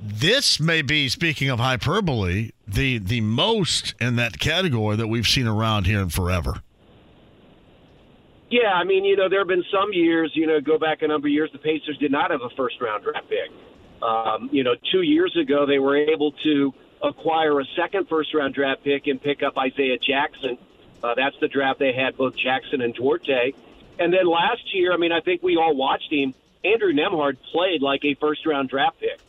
This may be, speaking of hyperbole, the the most in that category that we've seen around here in forever. Yeah, I mean, you know, there have been some years, you know, go back a number of years, the Pacers did not have a first round draft pick. Um, you know, two years ago, they were able to acquire a second first round draft pick and pick up Isaiah Jackson uh, that's the draft they had both Jackson and Duarte. And then last year, I mean, I think we all watched him. Andrew Nembhard played like a first round draft pick.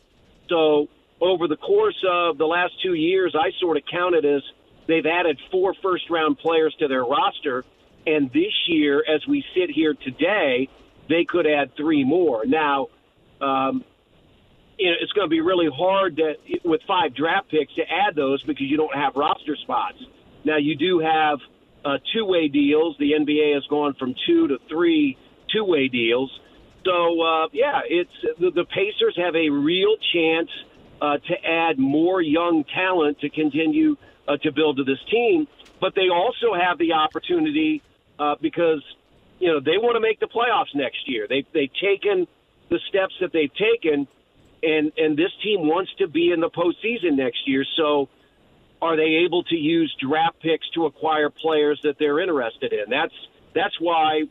So over the course of the last two years, I sort of counted as they've added four first round players to their roster. And this year, as we sit here today, they could add three more. Now, um, you know, it's going to be really hard to, with five draft picks to add those because you don't have roster spots. Now, you do have uh, two-way deals. The NBA has gone from two to three two-way deals. So uh, yeah, it's the, the Pacers have a real chance uh, to add more young talent to continue uh, to build to this team. But they also have the opportunity uh, because you know they want to make the playoffs next year. They they've taken the steps that they've taken, and and this team wants to be in the postseason next year. So are they able to use draft picks to acquire players that they're interested in? That's that's why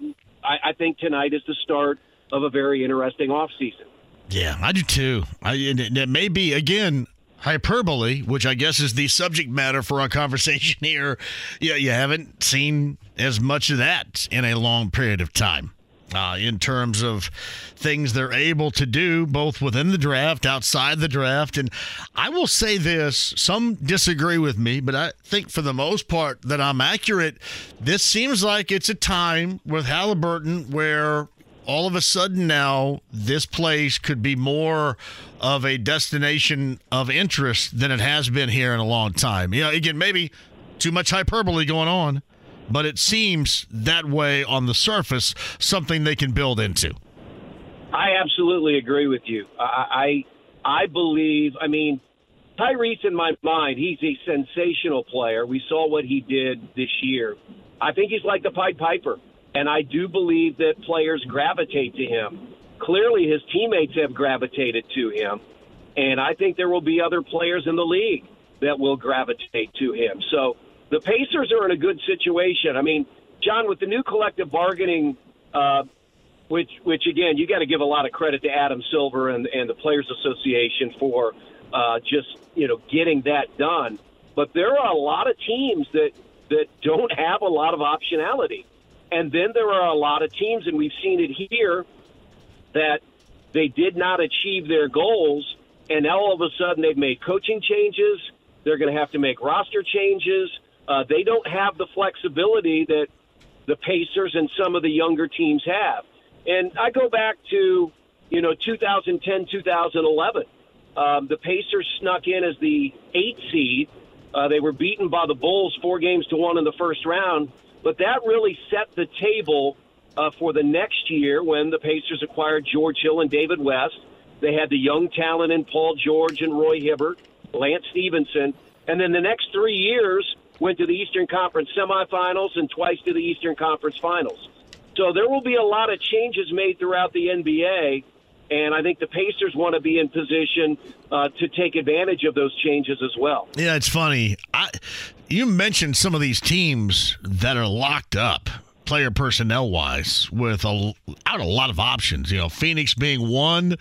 I, I think tonight is the start of a very interesting offseason. Yeah, I do too. I, it may be again hyperbole, which I guess is the subject matter for our conversation here. Yeah, you haven't seen as much of that in a long period of time uh, in terms of things they're able to do, both within the draft, outside the draft. And I will say this some disagree with me, but I think for the most part that I'm accurate. This seems like it's a time with Halliburton where all of a sudden now this place could be more of a destination of interest than it has been here in a long time. You know, again, maybe too much hyperbole going on but it seems that way on the surface, something they can build into. I absolutely agree with you. I I, I believe. I mean, Tyrese, in my mind, he's a sensational player. We saw what he did this year. I think he's like the Pied Piper, and I do believe that players gravitate to him. Clearly, his teammates have gravitated to him, and I think there will be other players in the league that will gravitate to him. So the Pacers are in a good situation. I mean, John, with the new collective bargaining, uh, which which again, you got to give a lot of credit to Adam Silver and and the Players Association for uh, just you know getting that done. But there are a lot of teams that that don't have a lot of optionality, and then there are a lot of teams, and we've seen it here that they did not achieve their goals, and now all of a sudden they've made coaching changes. They're going to have to make roster changes. Uh, they don't have the flexibility that the Pacers and some of the younger teams have. And I go back to, you know, 2010, 2011. Um, the Pacers snuck in as the eight seed. Uh, they were beaten by the Bulls four games to one in the first round, but that really set the table uh, for the next year when the Pacers acquired George Hill and David West. They had the young talent in Paul George and Roy Hibbert, Lance Stephenson, and then the next three years went to the Eastern Conference semifinals and twice to the Eastern Conference finals. So there will be a lot of changes made throughout the NBA, and I think the Pacers want to be in position uh, to take advantage of those changes as well. Yeah, it's funny. I, you mentioned some of these teams that are locked up player personnel wise with a, out a lot of options. You know, Phoenix being one.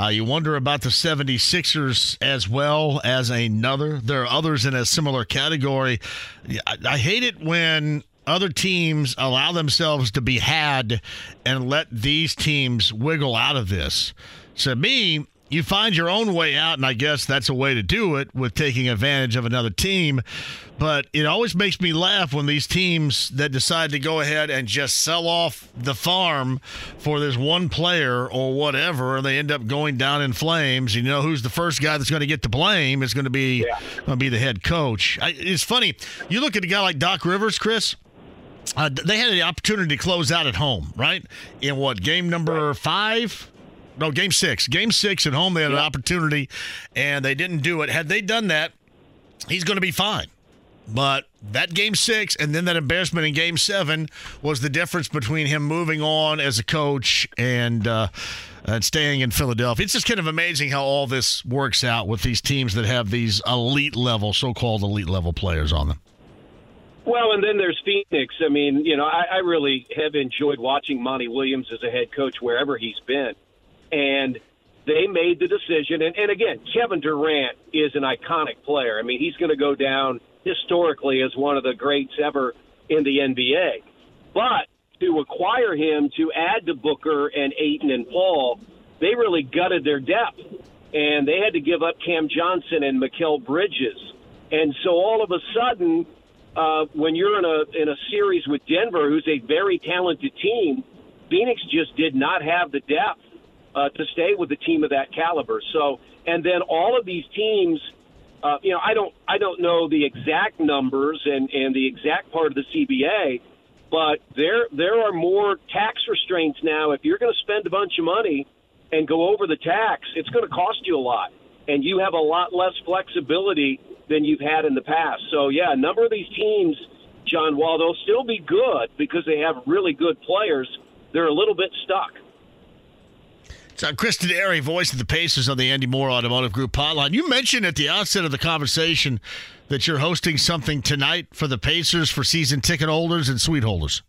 Uh, you wonder about the 76ers as well as another. There are others in a similar category. I, I hate it when other teams allow themselves to be had and let these teams wiggle out of this. To me, you find your own way out, and I guess that's a way to do it with taking advantage of another team. But it always makes me laugh when these teams that decide to go ahead and just sell off the farm for this one player or whatever, and they end up going down in flames. You know who's the first guy that's going to get the blame is going to be yeah. going to be the head coach. I, it's funny. You look at a guy like Doc Rivers, Chris. Uh, they had the opportunity to close out at home, right? In what game number five? No, game six. Game six at home, they had an opportunity, and they didn't do it. Had they done that, he's going to be fine. But that game six and then that embarrassment in game seven was the difference between him moving on as a coach and uh, and staying in Philadelphia. It's just kind of amazing how all this works out with these teams that have these elite level, so called elite level players on them. Well, and then there's Phoenix. I mean, you know, I, I really have enjoyed watching Monty Williams as a head coach wherever he's been and they made the decision. And, and again, Kevin Durant is an iconic player. I mean, he's going to go down historically as one of the greats ever in the NBA. But to acquire him, to add to Booker and Ayton and Paul, they really gutted their depth. And they had to give up Cam Johnson and Mikal Bridges. And so all of a sudden, uh, when you're in a in a series with Denver, who's a very talented team, Phoenix just did not have the depth uh, to stay with a team of that caliber. So, and then all of these teams, uh, you know, I don't, I don't know the exact numbers and and the exact part of the CBA, but there there are more tax restraints now. If you're going to spend a bunch of money and go over the tax, it's going to cost you a lot, and you have a lot less flexibility than you've had in the past. So, yeah, a number of these teams, John, while they'll still be good because they have really good players, they're a little bit stuck. So, Chris Denari, voice of the Pacers on the Andy Moore Automotive Group hotline. You mentioned at the outset of the conversation that you're hosting something tonight for the Pacers for season ticket holders and suite holders.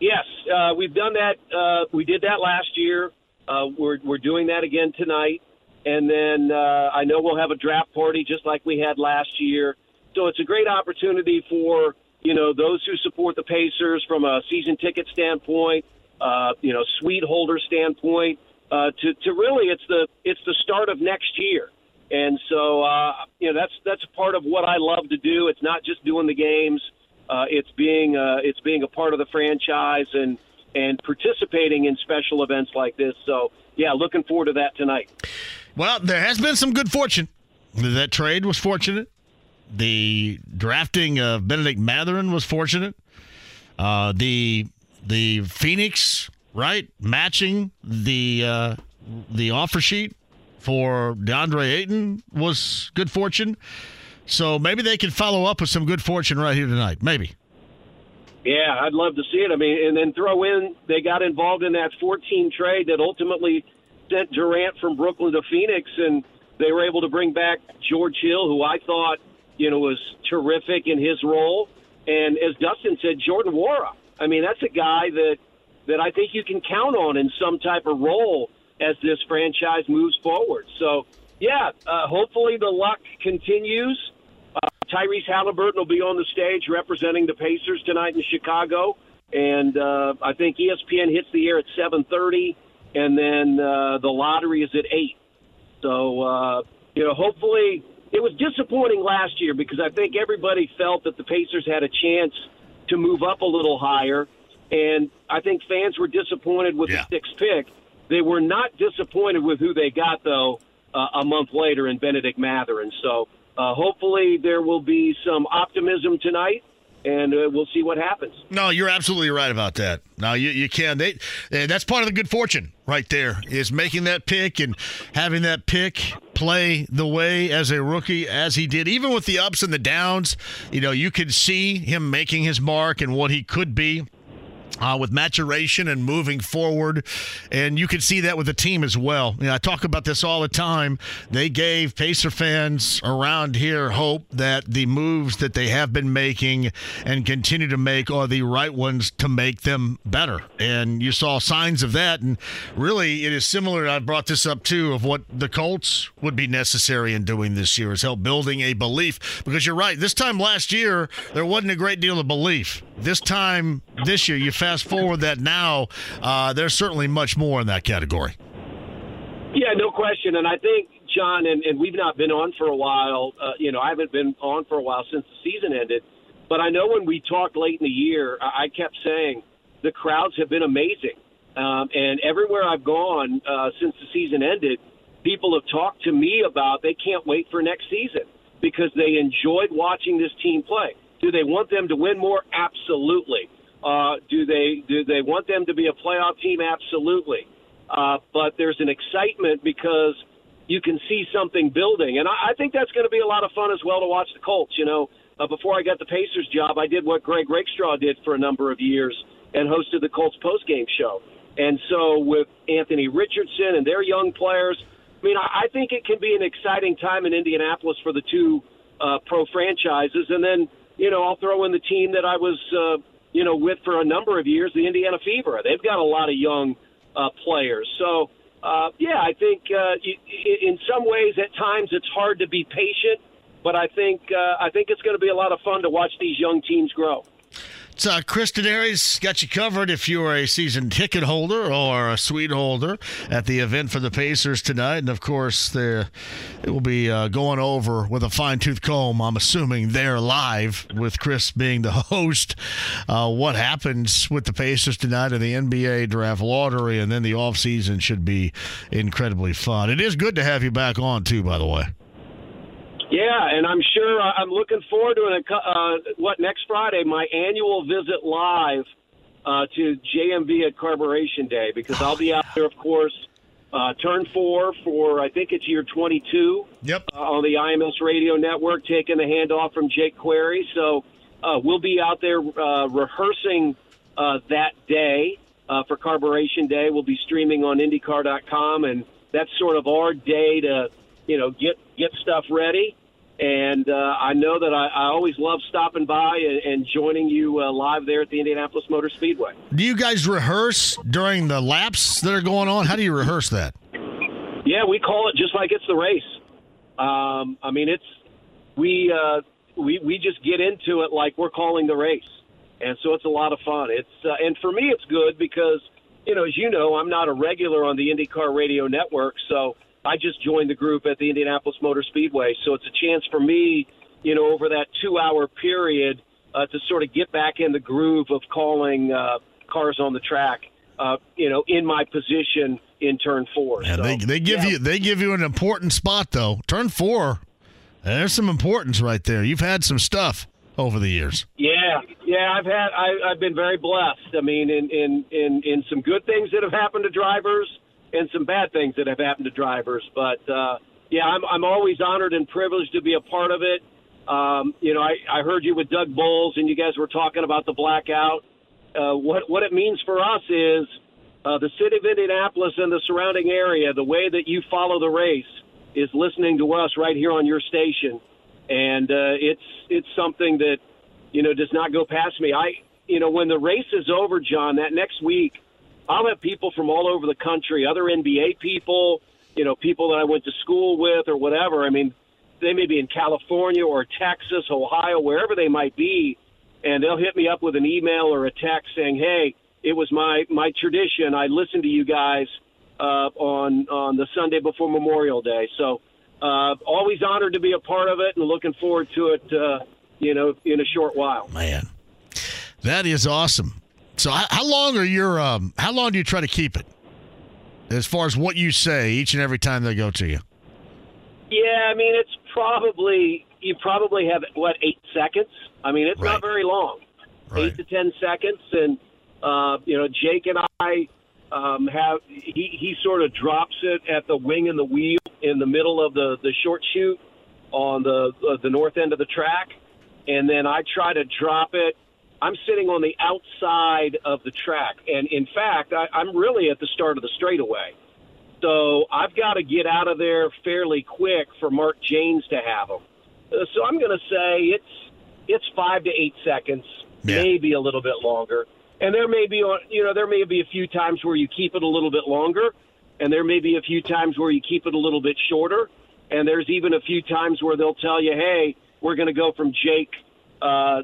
Yes, uh, we've done that. Uh, we did that last year. Uh, we're we're doing that again tonight, and then uh, I know we'll have a draft party just like we had last year. So it's a great opportunity for you know those who support the Pacers from a season ticket standpoint, uh, you know, suite holder standpoint uh, to to really it's the it's the start of next year. And so uh, you know that's that's part of what I love to do. It's not just doing the games. Uh, it's being uh, it's being a part of the franchise and and participating in special events like this. So yeah, looking forward to that tonight. Well, there has been some good fortune. That trade was fortunate. The drafting of Bennedict Mathurin was fortunate. Uh, the the Phoenix right? Matching the uh, the offer sheet for DeAndre Ayton was good fortune. So maybe they can follow up with some good fortune right here tonight. Maybe. Yeah, I'd love to see it. I mean, and then throw in they got involved in that 14 trade that ultimately sent Durant from Brooklyn to Phoenix, and they were able to bring back George Hill, who I thought you know was terrific in his role, and as Dustin said, Jordan Nwora. I mean, that's a guy that that I think you can count on in some type of role as this franchise moves forward. So, yeah, uh, hopefully the luck continues. Uh, Tyrese Halliburton will be on the stage representing the Pacers tonight in Chicago, and uh, I think ESPN hits the air at 7:30, and then uh, the lottery is at eight. So, uh, you know, hopefully it was disappointing last year because I think everybody felt that the Pacers had a chance to move up a little higher And I think fans were disappointed with Yeah. the sixth pick. They were not disappointed with who they got, though, uh, a month later in Bennedict Mathurin. And so uh, hopefully there will be some optimism tonight, and uh, we'll see what happens. No, you're absolutely right about that. Now you you can they and that's part of the good fortune right there is making that pick and having that pick play the way as a rookie as he did even with the ups and the downs, you know, you could see him making his mark and what he could be. Uh, with maturation and moving forward, and you can see that with the team as well. You know, I talk about this all the time. They gave Pacer fans around here hope that the moves that they have been making and continue to make are the right ones to make them better. And you saw signs of that. And really, it is similar. I brought this up too of what the Colts would be necessary in doing this year is help building a belief. Because you're right. This time last year, there wasn't a great deal of belief. This time this year, you fast forward that now, uh, there's certainly much more in that category. Yeah, no question. And I think, John, and, and we've not been on for a while. Uh, you know, I haven't been on for a while since the season ended. But I know when we talked late in the year, I kept saying the crowds have been amazing. Um, and everywhere I've gone uh, since the season ended, people have talked to me about they can't wait for next season because they enjoyed watching this team play. Do they want them to win more? Absolutely. Uh, do they do they want them to be a playoff team? Absolutely. Uh, but there's an excitement because you can see something building, and I, I think that's going to be a lot of fun as well to watch the Colts. You know, uh, before I got the Pacers job, I did what Greg Rakestraw did for a number of years and hosted the Colts postgame show. And so with Anthony Richardson and their young players, I mean, I, I think it can be an exciting time in Indianapolis for the two uh, pro franchises. And then, you know, I'll throw in the team that I was, uh, you know, with for a number of years, the Indiana Fever. They've got a lot of young uh, players. So, uh, yeah, I think uh, in some ways, at times, it's hard to be patient. But I think uh, I think it's going to be a lot of fun to watch these young teams grow. It's uh, Chris Denari got you covered if you're a season ticket holder or a suite holder at the event for the Pacers tonight. And of course, there it will be uh, going over with a fine tooth comb. I'm assuming they're live with Chris being the host. Uh, what happens with the Pacers tonight in the NBA draft lottery and then the offseason should be incredibly fun. It is good to have you back on, too, by the way. Yeah, and I'm sure uh, I'm looking forward to it. Uh, what next Friday? My annual visit live uh, to JMV at Carburetion Day because I'll be out there, of course. Uh, turn four for I think it's year 22 Yep. uh, on the IMS Radio Network, taking the handoff from Jake Query. So uh, we'll be out there uh, rehearsing uh, that day uh, for Carburetion Day. We'll be streaming on IndyCar.com, and that's sort of our day to you know get get stuff ready. And uh, I know that I, I always love stopping by and, and joining you uh, live there at the Indianapolis Motor Speedway. Do you guys rehearse during the laps that are going on? How do you rehearse that? Yeah, we call it just like it's the race. Um, I mean, it's we uh, we we just get into it like we're calling the race, and so it's a lot of fun. It's uh, and for me, it's good because you know, as you know, I'm not a regular on the IndyCar Radio Network, so I just joined the group at the Indianapolis Motor Speedway. So it's a chance for me, you know, over that two-hour period uh, to sort of get back in the groove of calling uh, cars on the track. Uh, you know, in my position in turn four. Yeah, so, they they give yeah. you they give you an important spot though. Turn four. There's some importance right there. You've had some stuff over the years. Yeah, yeah, I've had I, I've been very blessed. I mean, in, in in in some good things that have happened to drivers, and some bad things that have happened to drivers. But uh, yeah, I'm I'm always honored and privileged to be a part of it. Um, you know, I, I heard you with Doug Bowles, and you guys were talking about the blackout. Uh, what what it means for us is uh, the city of Indianapolis and the surrounding area. The way that you follow the race is listening to us right here on your station, and uh, it's it's something that you know does not go past me. I you know when the race is over, John, that next week I'll have people from all over the country, other NBA people, you know, people that I went to school with or whatever. I mean, they may be in California or Texas, Ohio, wherever they might be, and they'll hit me up with an email or a text saying, "Hey, it was my my tradition. I listened to you guys uh, on on the Sunday before Memorial Day." So, uh, always honored to be a part of it, and looking forward to it. Uh, you know, in a short while. Man, that is awesome. So how, how long are your um, how long do you try to keep it? As far as what you say each and every time they go to you. Yeah, I mean it's probably you probably have what eight seconds. I mean it's Right. not very long, Right. eight to ten seconds, and uh, you know Jake and I um, have he he sort of drops it at the wing and the wheel in the middle of the the short chute on the uh, the north end of the track, and then I try to drop it. I'm sitting on the outside of the track, and in fact, I, I'm really at the start of the straightaway. So I've got to get out of there fairly quick for Mark Jaynes to have him. Uh, so I'm going to say it's it's five to eight seconds, Yeah. maybe a little bit longer. And there may be you know there may be a few times where you keep it a little bit longer, and there may be a few times where you keep it a little bit shorter. And there's even a few times where they'll tell you, hey, we're going to go from Jake uh,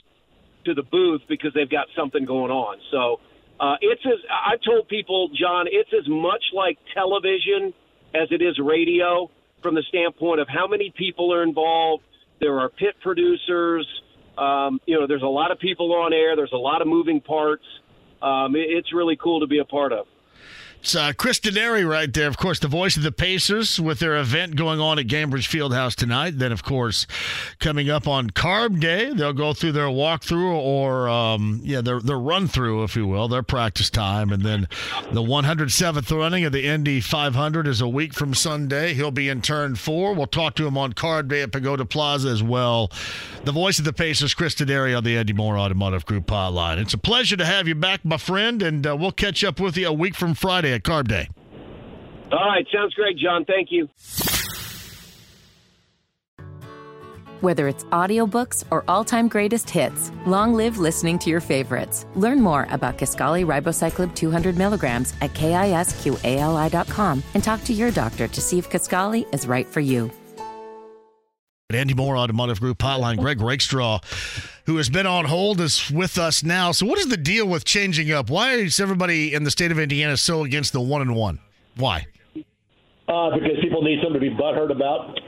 to the booth because they've got something going on. So uh, it's as I told people, John, it's as much like television as it is radio from the standpoint of how many people are involved. There are pit producers. Um, you know, there's a lot of people on air. There's a lot of moving parts. Um, it, it's really cool to be a part of. It's uh, Chris Denari right there, of course, the voice of the Pacers with their event going on at Gainbridge Fieldhouse tonight. Then, of course, coming up on Carb Day, they'll go through their walkthrough or, um, yeah, their, their run through, if you will, their practice time. And then the 107th running of the Indy 500 is a week from Sunday. He'll be in turn four. We'll talk to him on Carb Day at Pagoda Plaza as well. The voice of the Pacers, Chris Denari on the Andy Moore Automotive Group hotline. It's a pleasure to have you back, my friend, and uh, we'll catch up with you a week from Friday at Carb Day. All right, sounds great, John. Thank you. Whether it's audiobooks or all-time greatest hits, long live listening to your favorites. Learn more about Kisqali Ribociclib 200 milligrams at kisqali.com and talk to your doctor to see if Kaskali is right for you. Andy Moore Automotive Group hotline. Greg Rakestraw, who has been on hold, is with us now. So, what is the deal with changing up? Why is everybody in the state of Indiana so against the one and one? Why? Uh, because people need something to be butthurt about.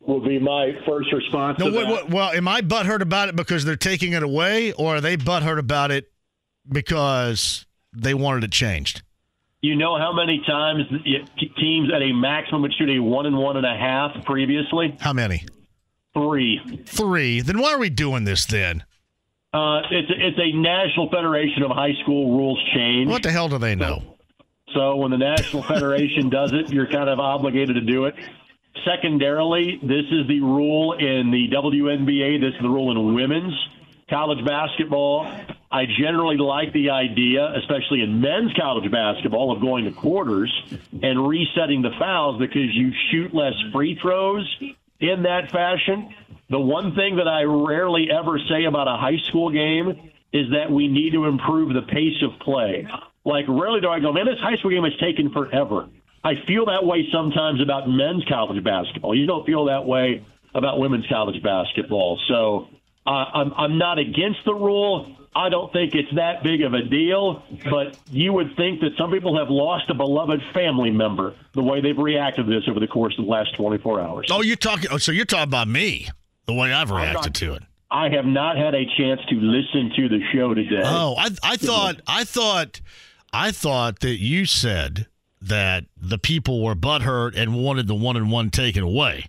Would be my first response. No, to wait, that. wait, well, am I butthurt about it because they're taking it away, or are they butthurt about it because they wanted it changed? You know how many times teams at a maximum would shoot a one and one and a half previously? How many? Three. Three. Then why are we doing this then? Uh, it's it's a National Federation of High School rules change. What the hell do they know? So when the National Federation does it, you're kind of obligated to do it. Secondarily, this is the rule in the WNBA. This is the rule in women's college basketball. I generally like the idea, especially in men's college basketball, of going to quarters and resetting the fouls because you shoot less free throws in that fashion. The one thing that I rarely ever say about a high school game is that we need to improve the pace of play. Like, rarely do I go, man, this high school game is taking forever. I feel that way sometimes about men's college basketball. You don't feel that way about women's college basketball. So uh, I'm, I'm not against the rule. I don't think it's that big of a deal, but you would think that some people have lost a beloved family member the way they've reacted to this over the course of the last 24 hours. Oh, you're talking. Oh, so you're talking about me, the way I've reacted to it. I have not had a chance to listen to the show today. Oh, I, I thought, I thought, I thought that you said that the people were butthurt and wanted the one and one taken away.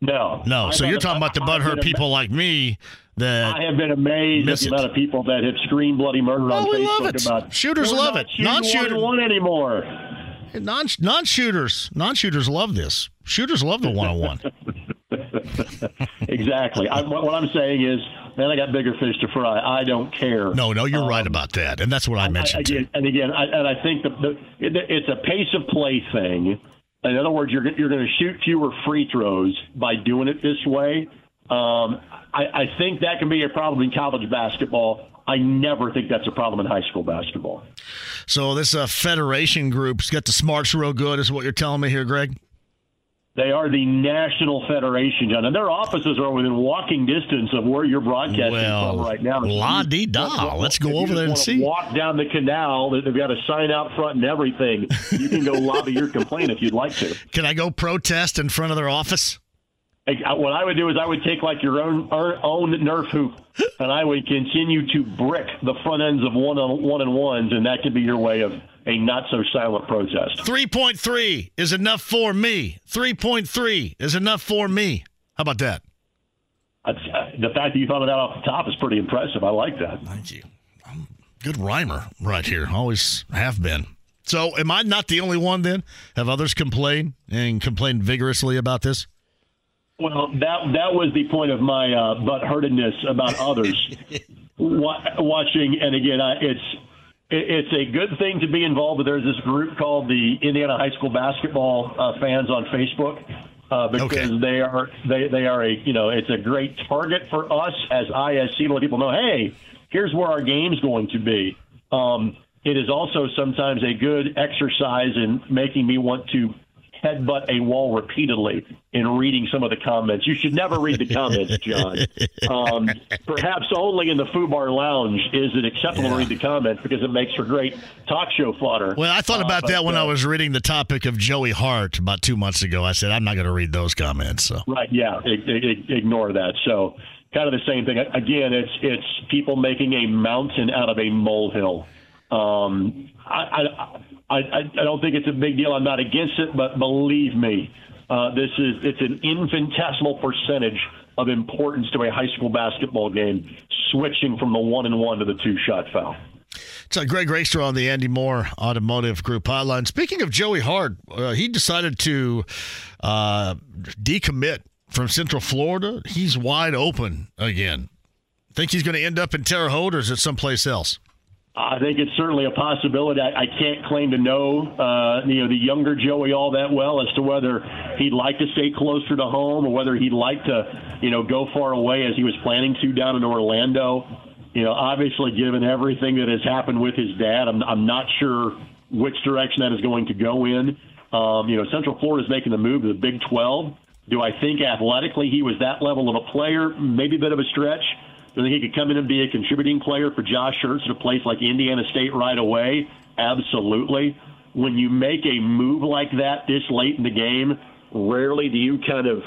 no. No, I so you're talking about the butthurt people like me that I have been amazed at the it. amount of people that have screamed bloody murder on Oh, we Facebook love it. about Shooters love not it. shooting Non-shooter- one, anymore. non non shooters non shooters love this. Shooters love the one on one. Exactly. I, what, what I'm saying is, man, I got bigger fish to fry. I don't care. No, no, you're right about that, and that's what I mentioned I, again, and again, I, and I think the, the it, it's a pace of play thing. In other words, you're you're going to shoot fewer free throws by doing it this way. Um, I, I think that can be a problem in college basketball. I never think that's a problem in high school basketball. So this uh, federation group's got the smarts real good, is what you're telling me here, Greg. They are the National Federation, John, and their offices are within walking distance of where you're broadcasting Well, from right now. la-di-da. Let's go If you over there and see. Walk down the canal. They've got a sign out front and everything. You can go lobby your complaint if you'd like to. Can I go protest in front of their office? What I would do is I would take like your own own Nerf hoop, and I would continue to brick the front ends of one on one and ones, and that could be your way of a not so silent protest. Three point three is enough for me. Three point three is enough for me. How about that? The fact that you thought of that off the top is pretty impressive. I like that. Thank you. I'm good rhymer right here. Always have been. So, am I not the only one then? Have others complained and complained vigorously about this? Well, that that was the point of my uh, butt hurtedness about others watching. And again, I, it's it's a good thing to be involved. But there's this group called the Indiana High School Basketball uh, Fans on Facebook. Uh, because okay. they are they, they are a you know it's a great target for us as ISC to let people know hey here's where our game's going to be. Um, it is also sometimes a good exercise in making me want to headbutt a wall repeatedly in reading some of the comments. You should never read the comments, John. Um, perhaps only in the Fubar Lounge is it acceptable yeah. to read the comments because it makes for great talk show fodder. Well, I thought about uh, that when uh, I was reading the topic of Joey Hart about two months ago. I said I'm not going to read those comments. So right, yeah, I, I, ignore that. So kind of the same thing. Again, it's it's people making a mountain out of a molehill. Um, I, I, I, I don't think it's a big deal. I'm not against it, but believe me, uh, this is it's an infinitesimal percentage of importance to a high school basketball game, switching from the one and one to the two shot foul. It's a Greg Racer on the Andy Moore Automotive Group hotline. Speaking of Joey Hart, uh, he decided to uh, decommit from Central Florida. He's wide open again. Think he's going to end up in Terre Haute, or is it someplace else? I think it's certainly a possibility. I, I can't claim to know, uh, you know, the younger Joey all that well as to whether he'd like to stay closer to home or whether he'd like to, you know, go far away as he was planning to down in Orlando. You know, obviously, given everything that has happened with his dad, I'm, I'm not sure which direction that is going to go in. Um, you know, Central Florida is making the move to the Big 12. Do I think athletically he was that level of a player? Maybe a bit of a stretch. Do I think he could come in and be a contributing player for Josh Schertz at a place like Indiana State right away? Absolutely. When you make a move like that this late in the game, rarely do you kind of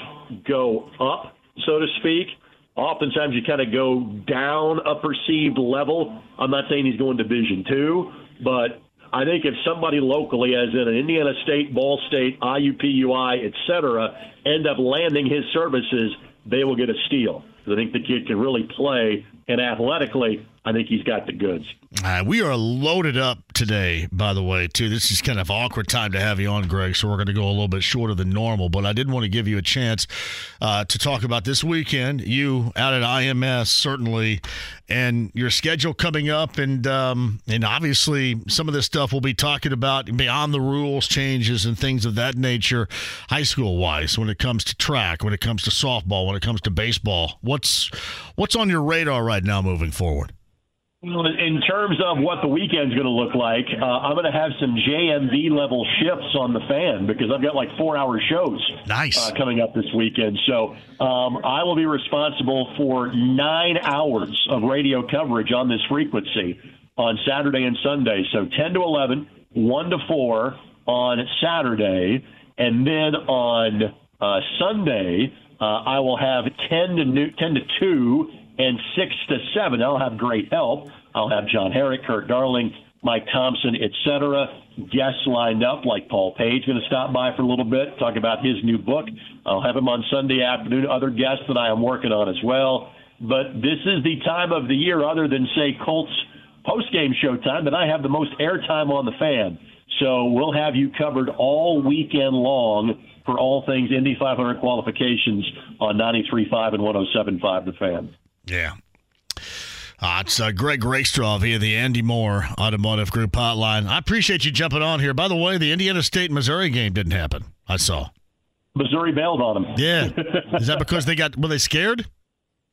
go up, so to speak. Oftentimes you kind of go down a perceived level. I'm not saying he's going to Division two, but I think if somebody locally, as in an Indiana State, Ball State, IUPUI, et cetera, end up landing his services, they will get a steal. I think the kid can really play, and athletically, I think he's got the goods. Uh, we are loaded up today, by the way, too. This is kind of awkward time to have you on, Greg, so we're going to go a little bit shorter than normal. But I did want to give you a chance uh, to talk about this weekend. You out at IMS, certainly, and your schedule coming up, and um, and obviously some of this stuff we'll be talking about beyond the rules changes and things of that nature, high school wise. When it comes to track, when it comes to softball, when it comes to baseball, what's what's on your radar right now moving forward? Well, in terms of what the weekend's going to look like, uh, I'm going to have some JMV level shifts on the fan because I've got like four hour shows nice. Uh, coming up this weekend. So um, I will be responsible for nine hours of radio coverage on this frequency on Saturday and Sunday. So 10 to 11, 1 to 4 on Saturday, and then on uh, Sunday, uh, I will have 10 to 10 to 2 and six to seven. I'll have great help. I'll have John Herrick, Kurt Darling, Mike Thompson, etc. Guests lined up like Paul Page going to stop by for a little bit, talk about his new book. I'll have him on Sunday afternoon. Other guests that I am working on as well. But this is the time of the year, other than say Colts post-game showtime, that I have the most airtime on the fan. So we'll have you covered all weekend long for all things Indy 500 qualifications on 93.5 and 107.5 The Fan. Yeah. Uh, it's uh, Greg Rakestraw via the Andy Moore Automotive Group hotline. I appreciate you jumping on here. By the way, the Indiana State Missouri game didn't happen. I saw. Missouri bailed on them. Yeah. Is that because they got were they scared?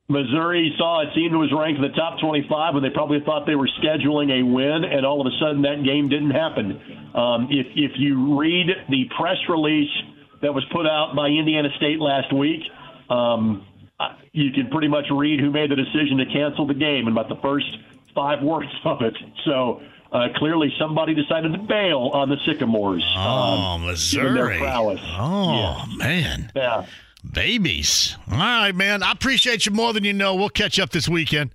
Missouri saw a team that was ranked in the top 25 when they probably thought they were scheduling a win, and all of a sudden that game didn't happen. Um, if if you read the press release that was put out by Indiana State last week. Um, you can pretty much read who made the decision to cancel the game in about the first five words of it. So uh, clearly, somebody decided to bail on the Sycamores. Oh, um, Missouri! Oh yeah. man! Yeah. Babies. All right, man. I appreciate you more than you know. We'll catch up this weekend.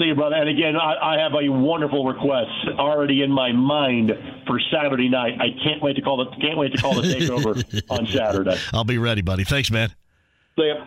See you, brother. And again, I, I have a wonderful request already in my mind for Saturday night. I can't wait to call the can't wait to call the takeover on Saturday. I'll be ready, buddy. Thanks, man. See ya.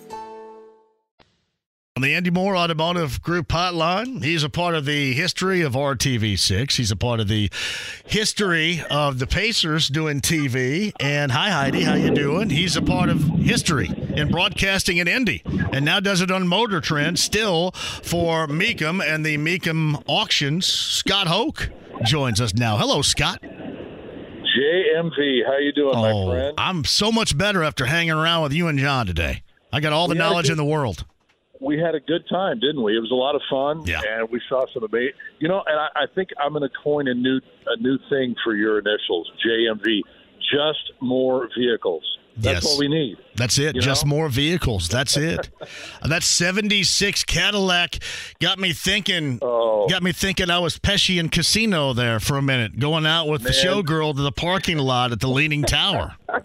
On the Andy Moore Automotive Group hotline, he's a part of the history of RTV6. He's a part of the history of the Pacers doing TV. And hi, Heidi, how you doing? He's a part of history in broadcasting in Indy, and now does it on Motor Trend, still for Mecum and the Mecum auctions. Scott Hoke joins us now. Hello, Scott. JMV, how you doing, my Oh, friend? I'm so much better after hanging around with you and John today. I got all the We knowledge in the world. We had a good time, didn't we? It was a lot of fun, Yeah. and we saw some amazing. You know, and I, I think I'm going to coin a new a new thing for your initials, JMV. Just more vehicles. That's Yes. all we need. That's it. You Just know? more vehicles. That's it. that 76 Cadillac got me thinking. Oh. Got me thinking I was Pesci in Casino there for a minute, going out with the showgirl to the parking lot at the Leaning Tower.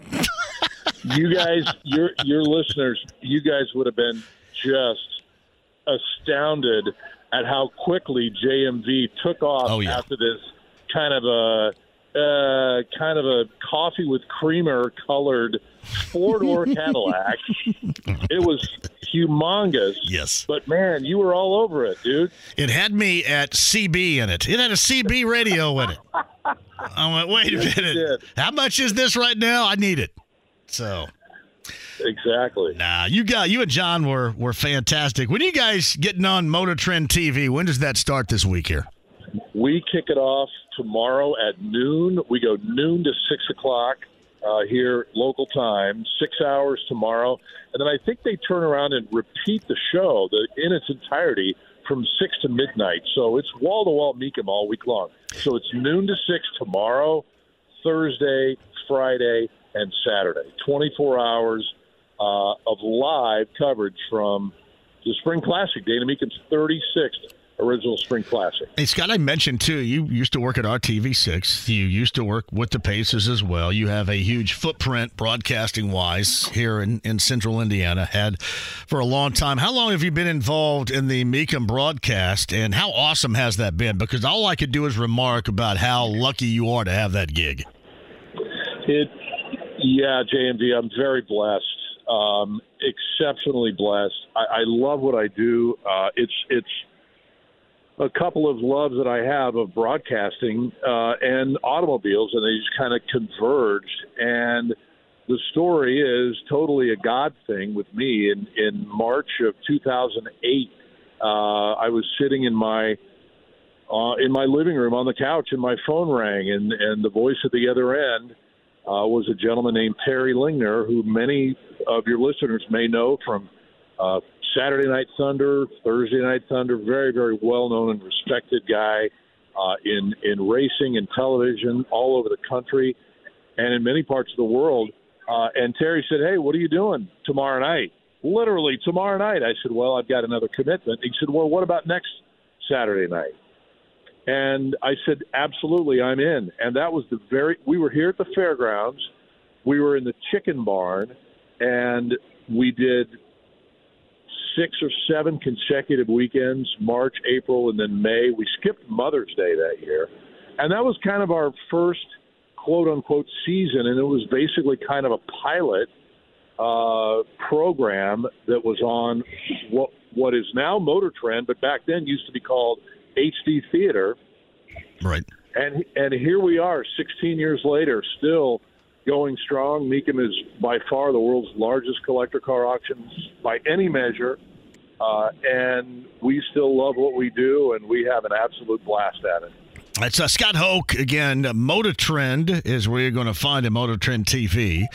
You guys, your your listeners, you guys would have been just astounded at how quickly JMV took off Oh, yeah. after this kind of a uh, kind of a coffee with creamer colored four door Cadillac. It was humongous. Yes. But man, you were all over it, dude. It had me at CB in it. It had a CB radio in it. I went, wait a minute. How much is this right now? I need it. So, Exactly. nah, you got you and John were were fantastic. When are you guys getting on Motor Trend TV? When does that start this week here? We kick it off tomorrow at noon. We go noon to six o'clock uh, here local time. Six hours tomorrow, and then I think they turn around and repeat the show the, in its entirety from six to midnight. So it's wall to wall Mecum all week long. So it's noon to six tomorrow, Thursday, Friday, and Saturday. Twenty four hours uh, of live coverage from the Spring Classic, Dana thirty sixth original Spring Classic. Hey, Scott, I mentioned too, you used to work at RTV6. You used to work with the Pacers as well. You have a huge footprint broadcasting wise here in, in central Indiana, had for a long time. How long have you been involved in the Mecum broadcast, and how awesome has that been? Because all I could do is remark about how lucky you are to have that gig. It, yeah, JMV, I'm very blessed, um, exceptionally blessed. I, I love what I do. Uh, it's it's a couple of loves that I have of broadcasting uh, and automobiles, and they just kind of converged. And the story is totally a God thing with me. In in March of 2008, uh, I was sitting in my uh, in my living room on the couch, and my phone rang, and and the voice at the other end uh, was a gentleman named Terry Lingner, who many of your listeners may know from uh, Saturday Night Thunder, Thursday Night Thunder. Very, very well known and respected guy uh, in in racing and television all over the country and in many parts of the world. Uh, and Terry said, "Hey, what are you doing tomorrow night?" Literally tomorrow night. I said, "Well, I've got another commitment." He said, "Well, what about next Saturday night?" And I said, absolutely, I'm in. And that was the very, we were here at the fairgrounds. We were in the chicken barn, and we did six or seven consecutive weekends March, April, and then May. We skipped Mother's Day that year. And that was kind of our first quote unquote season. And it was basically kind of a pilot uh, program that was on what, what is now Motor Trend, but back then used to be called HD Theater. Right. And and here we are, 16 years later, still going strong. Mecum is by far the world's largest collector car auction by any measure, uh, and we still love what we do, and we have an absolute blast at it. It's uh, Scott Hoke again. Motor Trend is where you're going to find him. Motor Trend TV.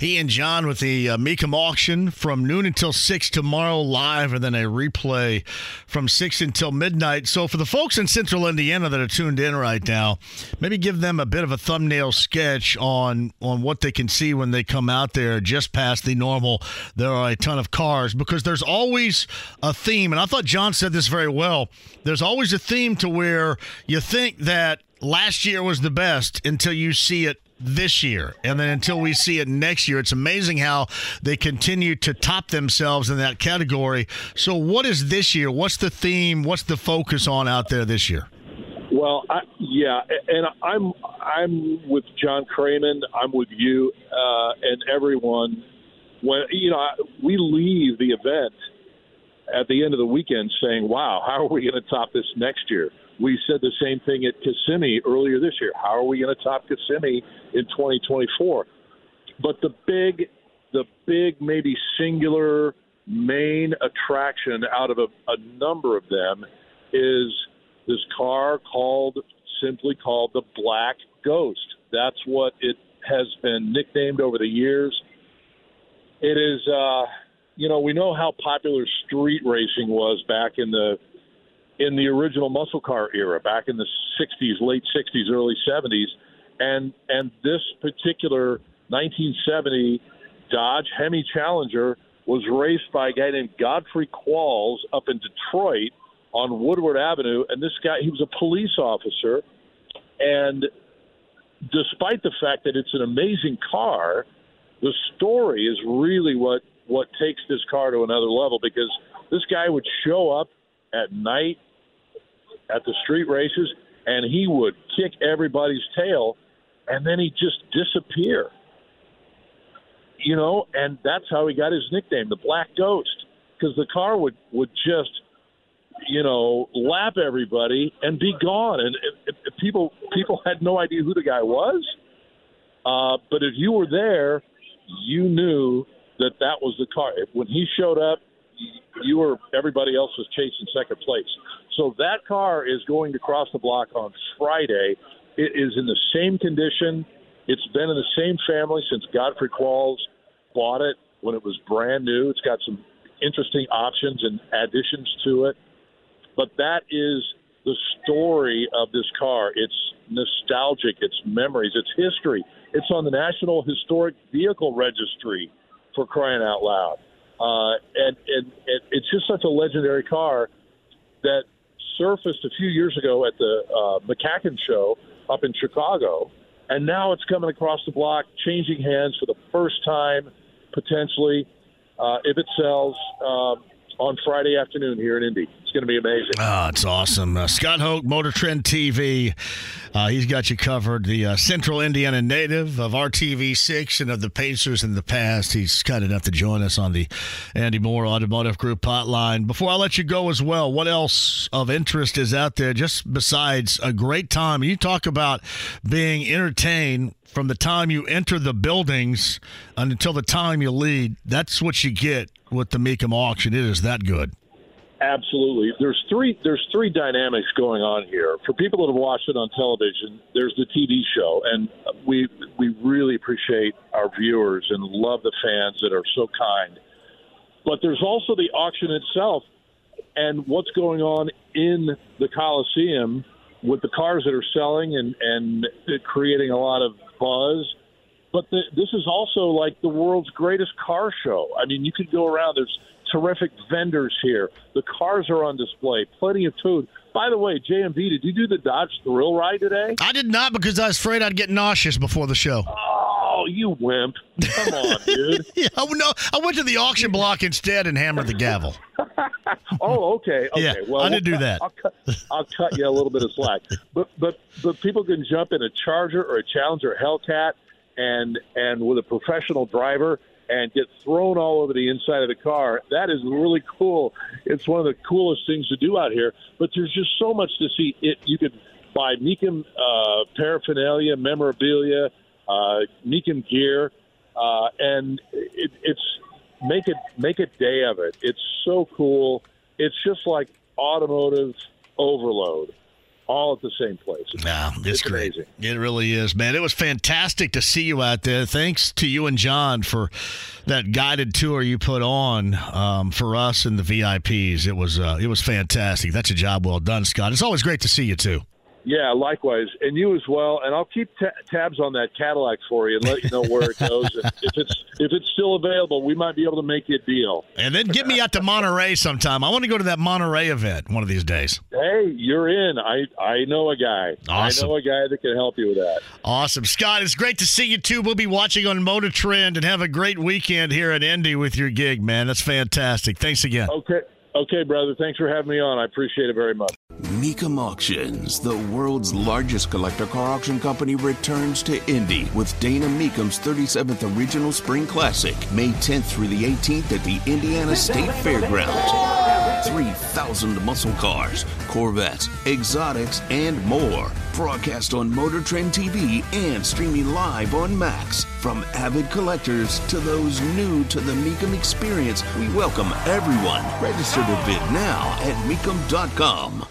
He and John with the uh, Mecum auction from noon until six tomorrow live, and then a replay from six until midnight. So for the folks in Central Indiana that are tuned in right now, maybe give them a bit of a thumbnail sketch on on what they can see when they come out there. Just past the normal, there are a ton of cars because there's always a theme, and I thought John said this very well. There's always a theme to where you think that last year was the best until you see it this year and then until we see it next year it's amazing how they continue to top themselves in that category so what is this year what's the theme what's the focus on out there this year Well, I, yeah, and I'm I'm with John Kraman. I'm with you uh, and everyone. When you know we leave the event at the end of the weekend saying, "Wow, how are we going to top this next year?" We said the same thing at Kissimmee earlier this year. How are we going to top Kissimmee in 2024? But the big, the big, maybe singular main attraction out of a, a number of them is this car called simply called the Black Ghost. That's what it has been nicknamed over the years. It is, uh, you know, we know how popular street racing was back in the in the original muscle car era, back in the '60s, late '60s, early '70s, and and this particular 1970 Dodge Hemi Challenger was raced by a guy named Godfrey Qualls up in Detroit on Woodward Avenue, and this guy he was a police officer, and despite the fact that it's an amazing car, the story is really what what takes this car to another level because this guy would show up at night at the street races and he would kick everybody's tail and then he'd just disappear. You know, and that's how he got his nickname, the Black Ghost, because the car would would just you know, lap everybody and be gone. And it, it, people people had no idea who the guy was. Uh, but if you were there, you knew that that was the car. When he showed up, you were everybody else was chasing second place. So that car is going to cross the block on Friday. It is in the same condition. It's been in the same family since Godfrey Qualls bought it when it was brand new. It's got some interesting options and additions to it. But that is the story of this car. It's nostalgic, it's memories, it's history. It's on the National Historic Vehicle Registry for crying out loud. Uh, and, and, and it's just such a legendary car that surfaced a few years ago at the uh, MCACN show up in Chicago. And now it's coming across the block, changing hands for the first time, potentially, uh, if it sells, um, on Friday afternoon here in Indy. It's going to be amazing. Oh, it's awesome. Uh, Scott Hoke, Motor Trend TV. Uh, he's got you covered. The uh, Central Indiana native of RTV6 and of the Pacers in the past. He's kind enough to join us on the Andy Moore Automotive Group hotline. Before I let you go as well, what else of interest is out there just besides a great time? You talk about being entertained from the time you enter the buildings until the time you leave. That's what you get with the Mecum auction. It is that good. Absolutely. There's three there's three dynamics going on here. For people that have watched it on television, there's the TV show and we we really appreciate our viewers and love the fans that are so kind. But there's also the auction itself and what's going on in the Coliseum with the cars that are selling and and creating a lot of buzz. But the, this is also like the world's greatest car show. I mean, you could go around. There's terrific vendors here. The cars are on display. Plenty of food. By the way, JMV, did you do the Dodge Thrill Ride today? I did not because I was afraid I'd get nauseous before the show. Oh, you wimp! Come on, dude. yeah, oh, no, I went to the auction block instead and hammered the gavel. oh, okay. Okay. Yeah, well, I didn't do that. I'll cut, I'll cut you a little bit of slack. But but but people can jump in a Charger or a Challenger Hellcat and and with a professional driver and get thrown all over the inside of the car. That is really cool. It's one of the coolest things to do out here. But there's just so much to see. It you could buy Mecum uh, paraphernalia, memorabilia, uh, Mecum gear, uh, and it, it's make it make a day of it. It's so cool. It's just like automotive overload. All at the same place. Yeah, it's, It's amazing. It really is, man. It was fantastic to see you out there. Thanks to you and John for that guided tour you put on um, for us and the VIPs. It was uh, it was fantastic. That's a job well done, Scott. It's always great to see you too. Yeah, likewise, and you as well. And I'll keep ta- tabs on that Cadillac for you and let you know where it goes. and if it's if it's still available, we might be able to make you a deal. And then get me out to Monterey sometime. I want to go to that Monterey event one of these days. Hey, you're in. I I know a guy. Awesome. I know a guy that can help you with that. Awesome. Scott, it's great to see you too. We'll be watching on Motor Trend and have a great weekend here at Indy with your gig, man. That's fantastic. Thanks again. Okay. Okay, brother. Thanks for having me on. I appreciate it very much. Mecum Auctions, the world's largest collector car auction company, returns to Indy with Dana Mecum's 37th Original Spring Classic, May 10th through the 18th at the Indiana State Fairgrounds. 3,000 muscle cars, Corvettes, exotics, and more. Broadcast on Motor Trend TV and streaming live on Max. From avid collectors to those new to the Mecum experience, we welcome everyone. Register to bid now at Mecum.com.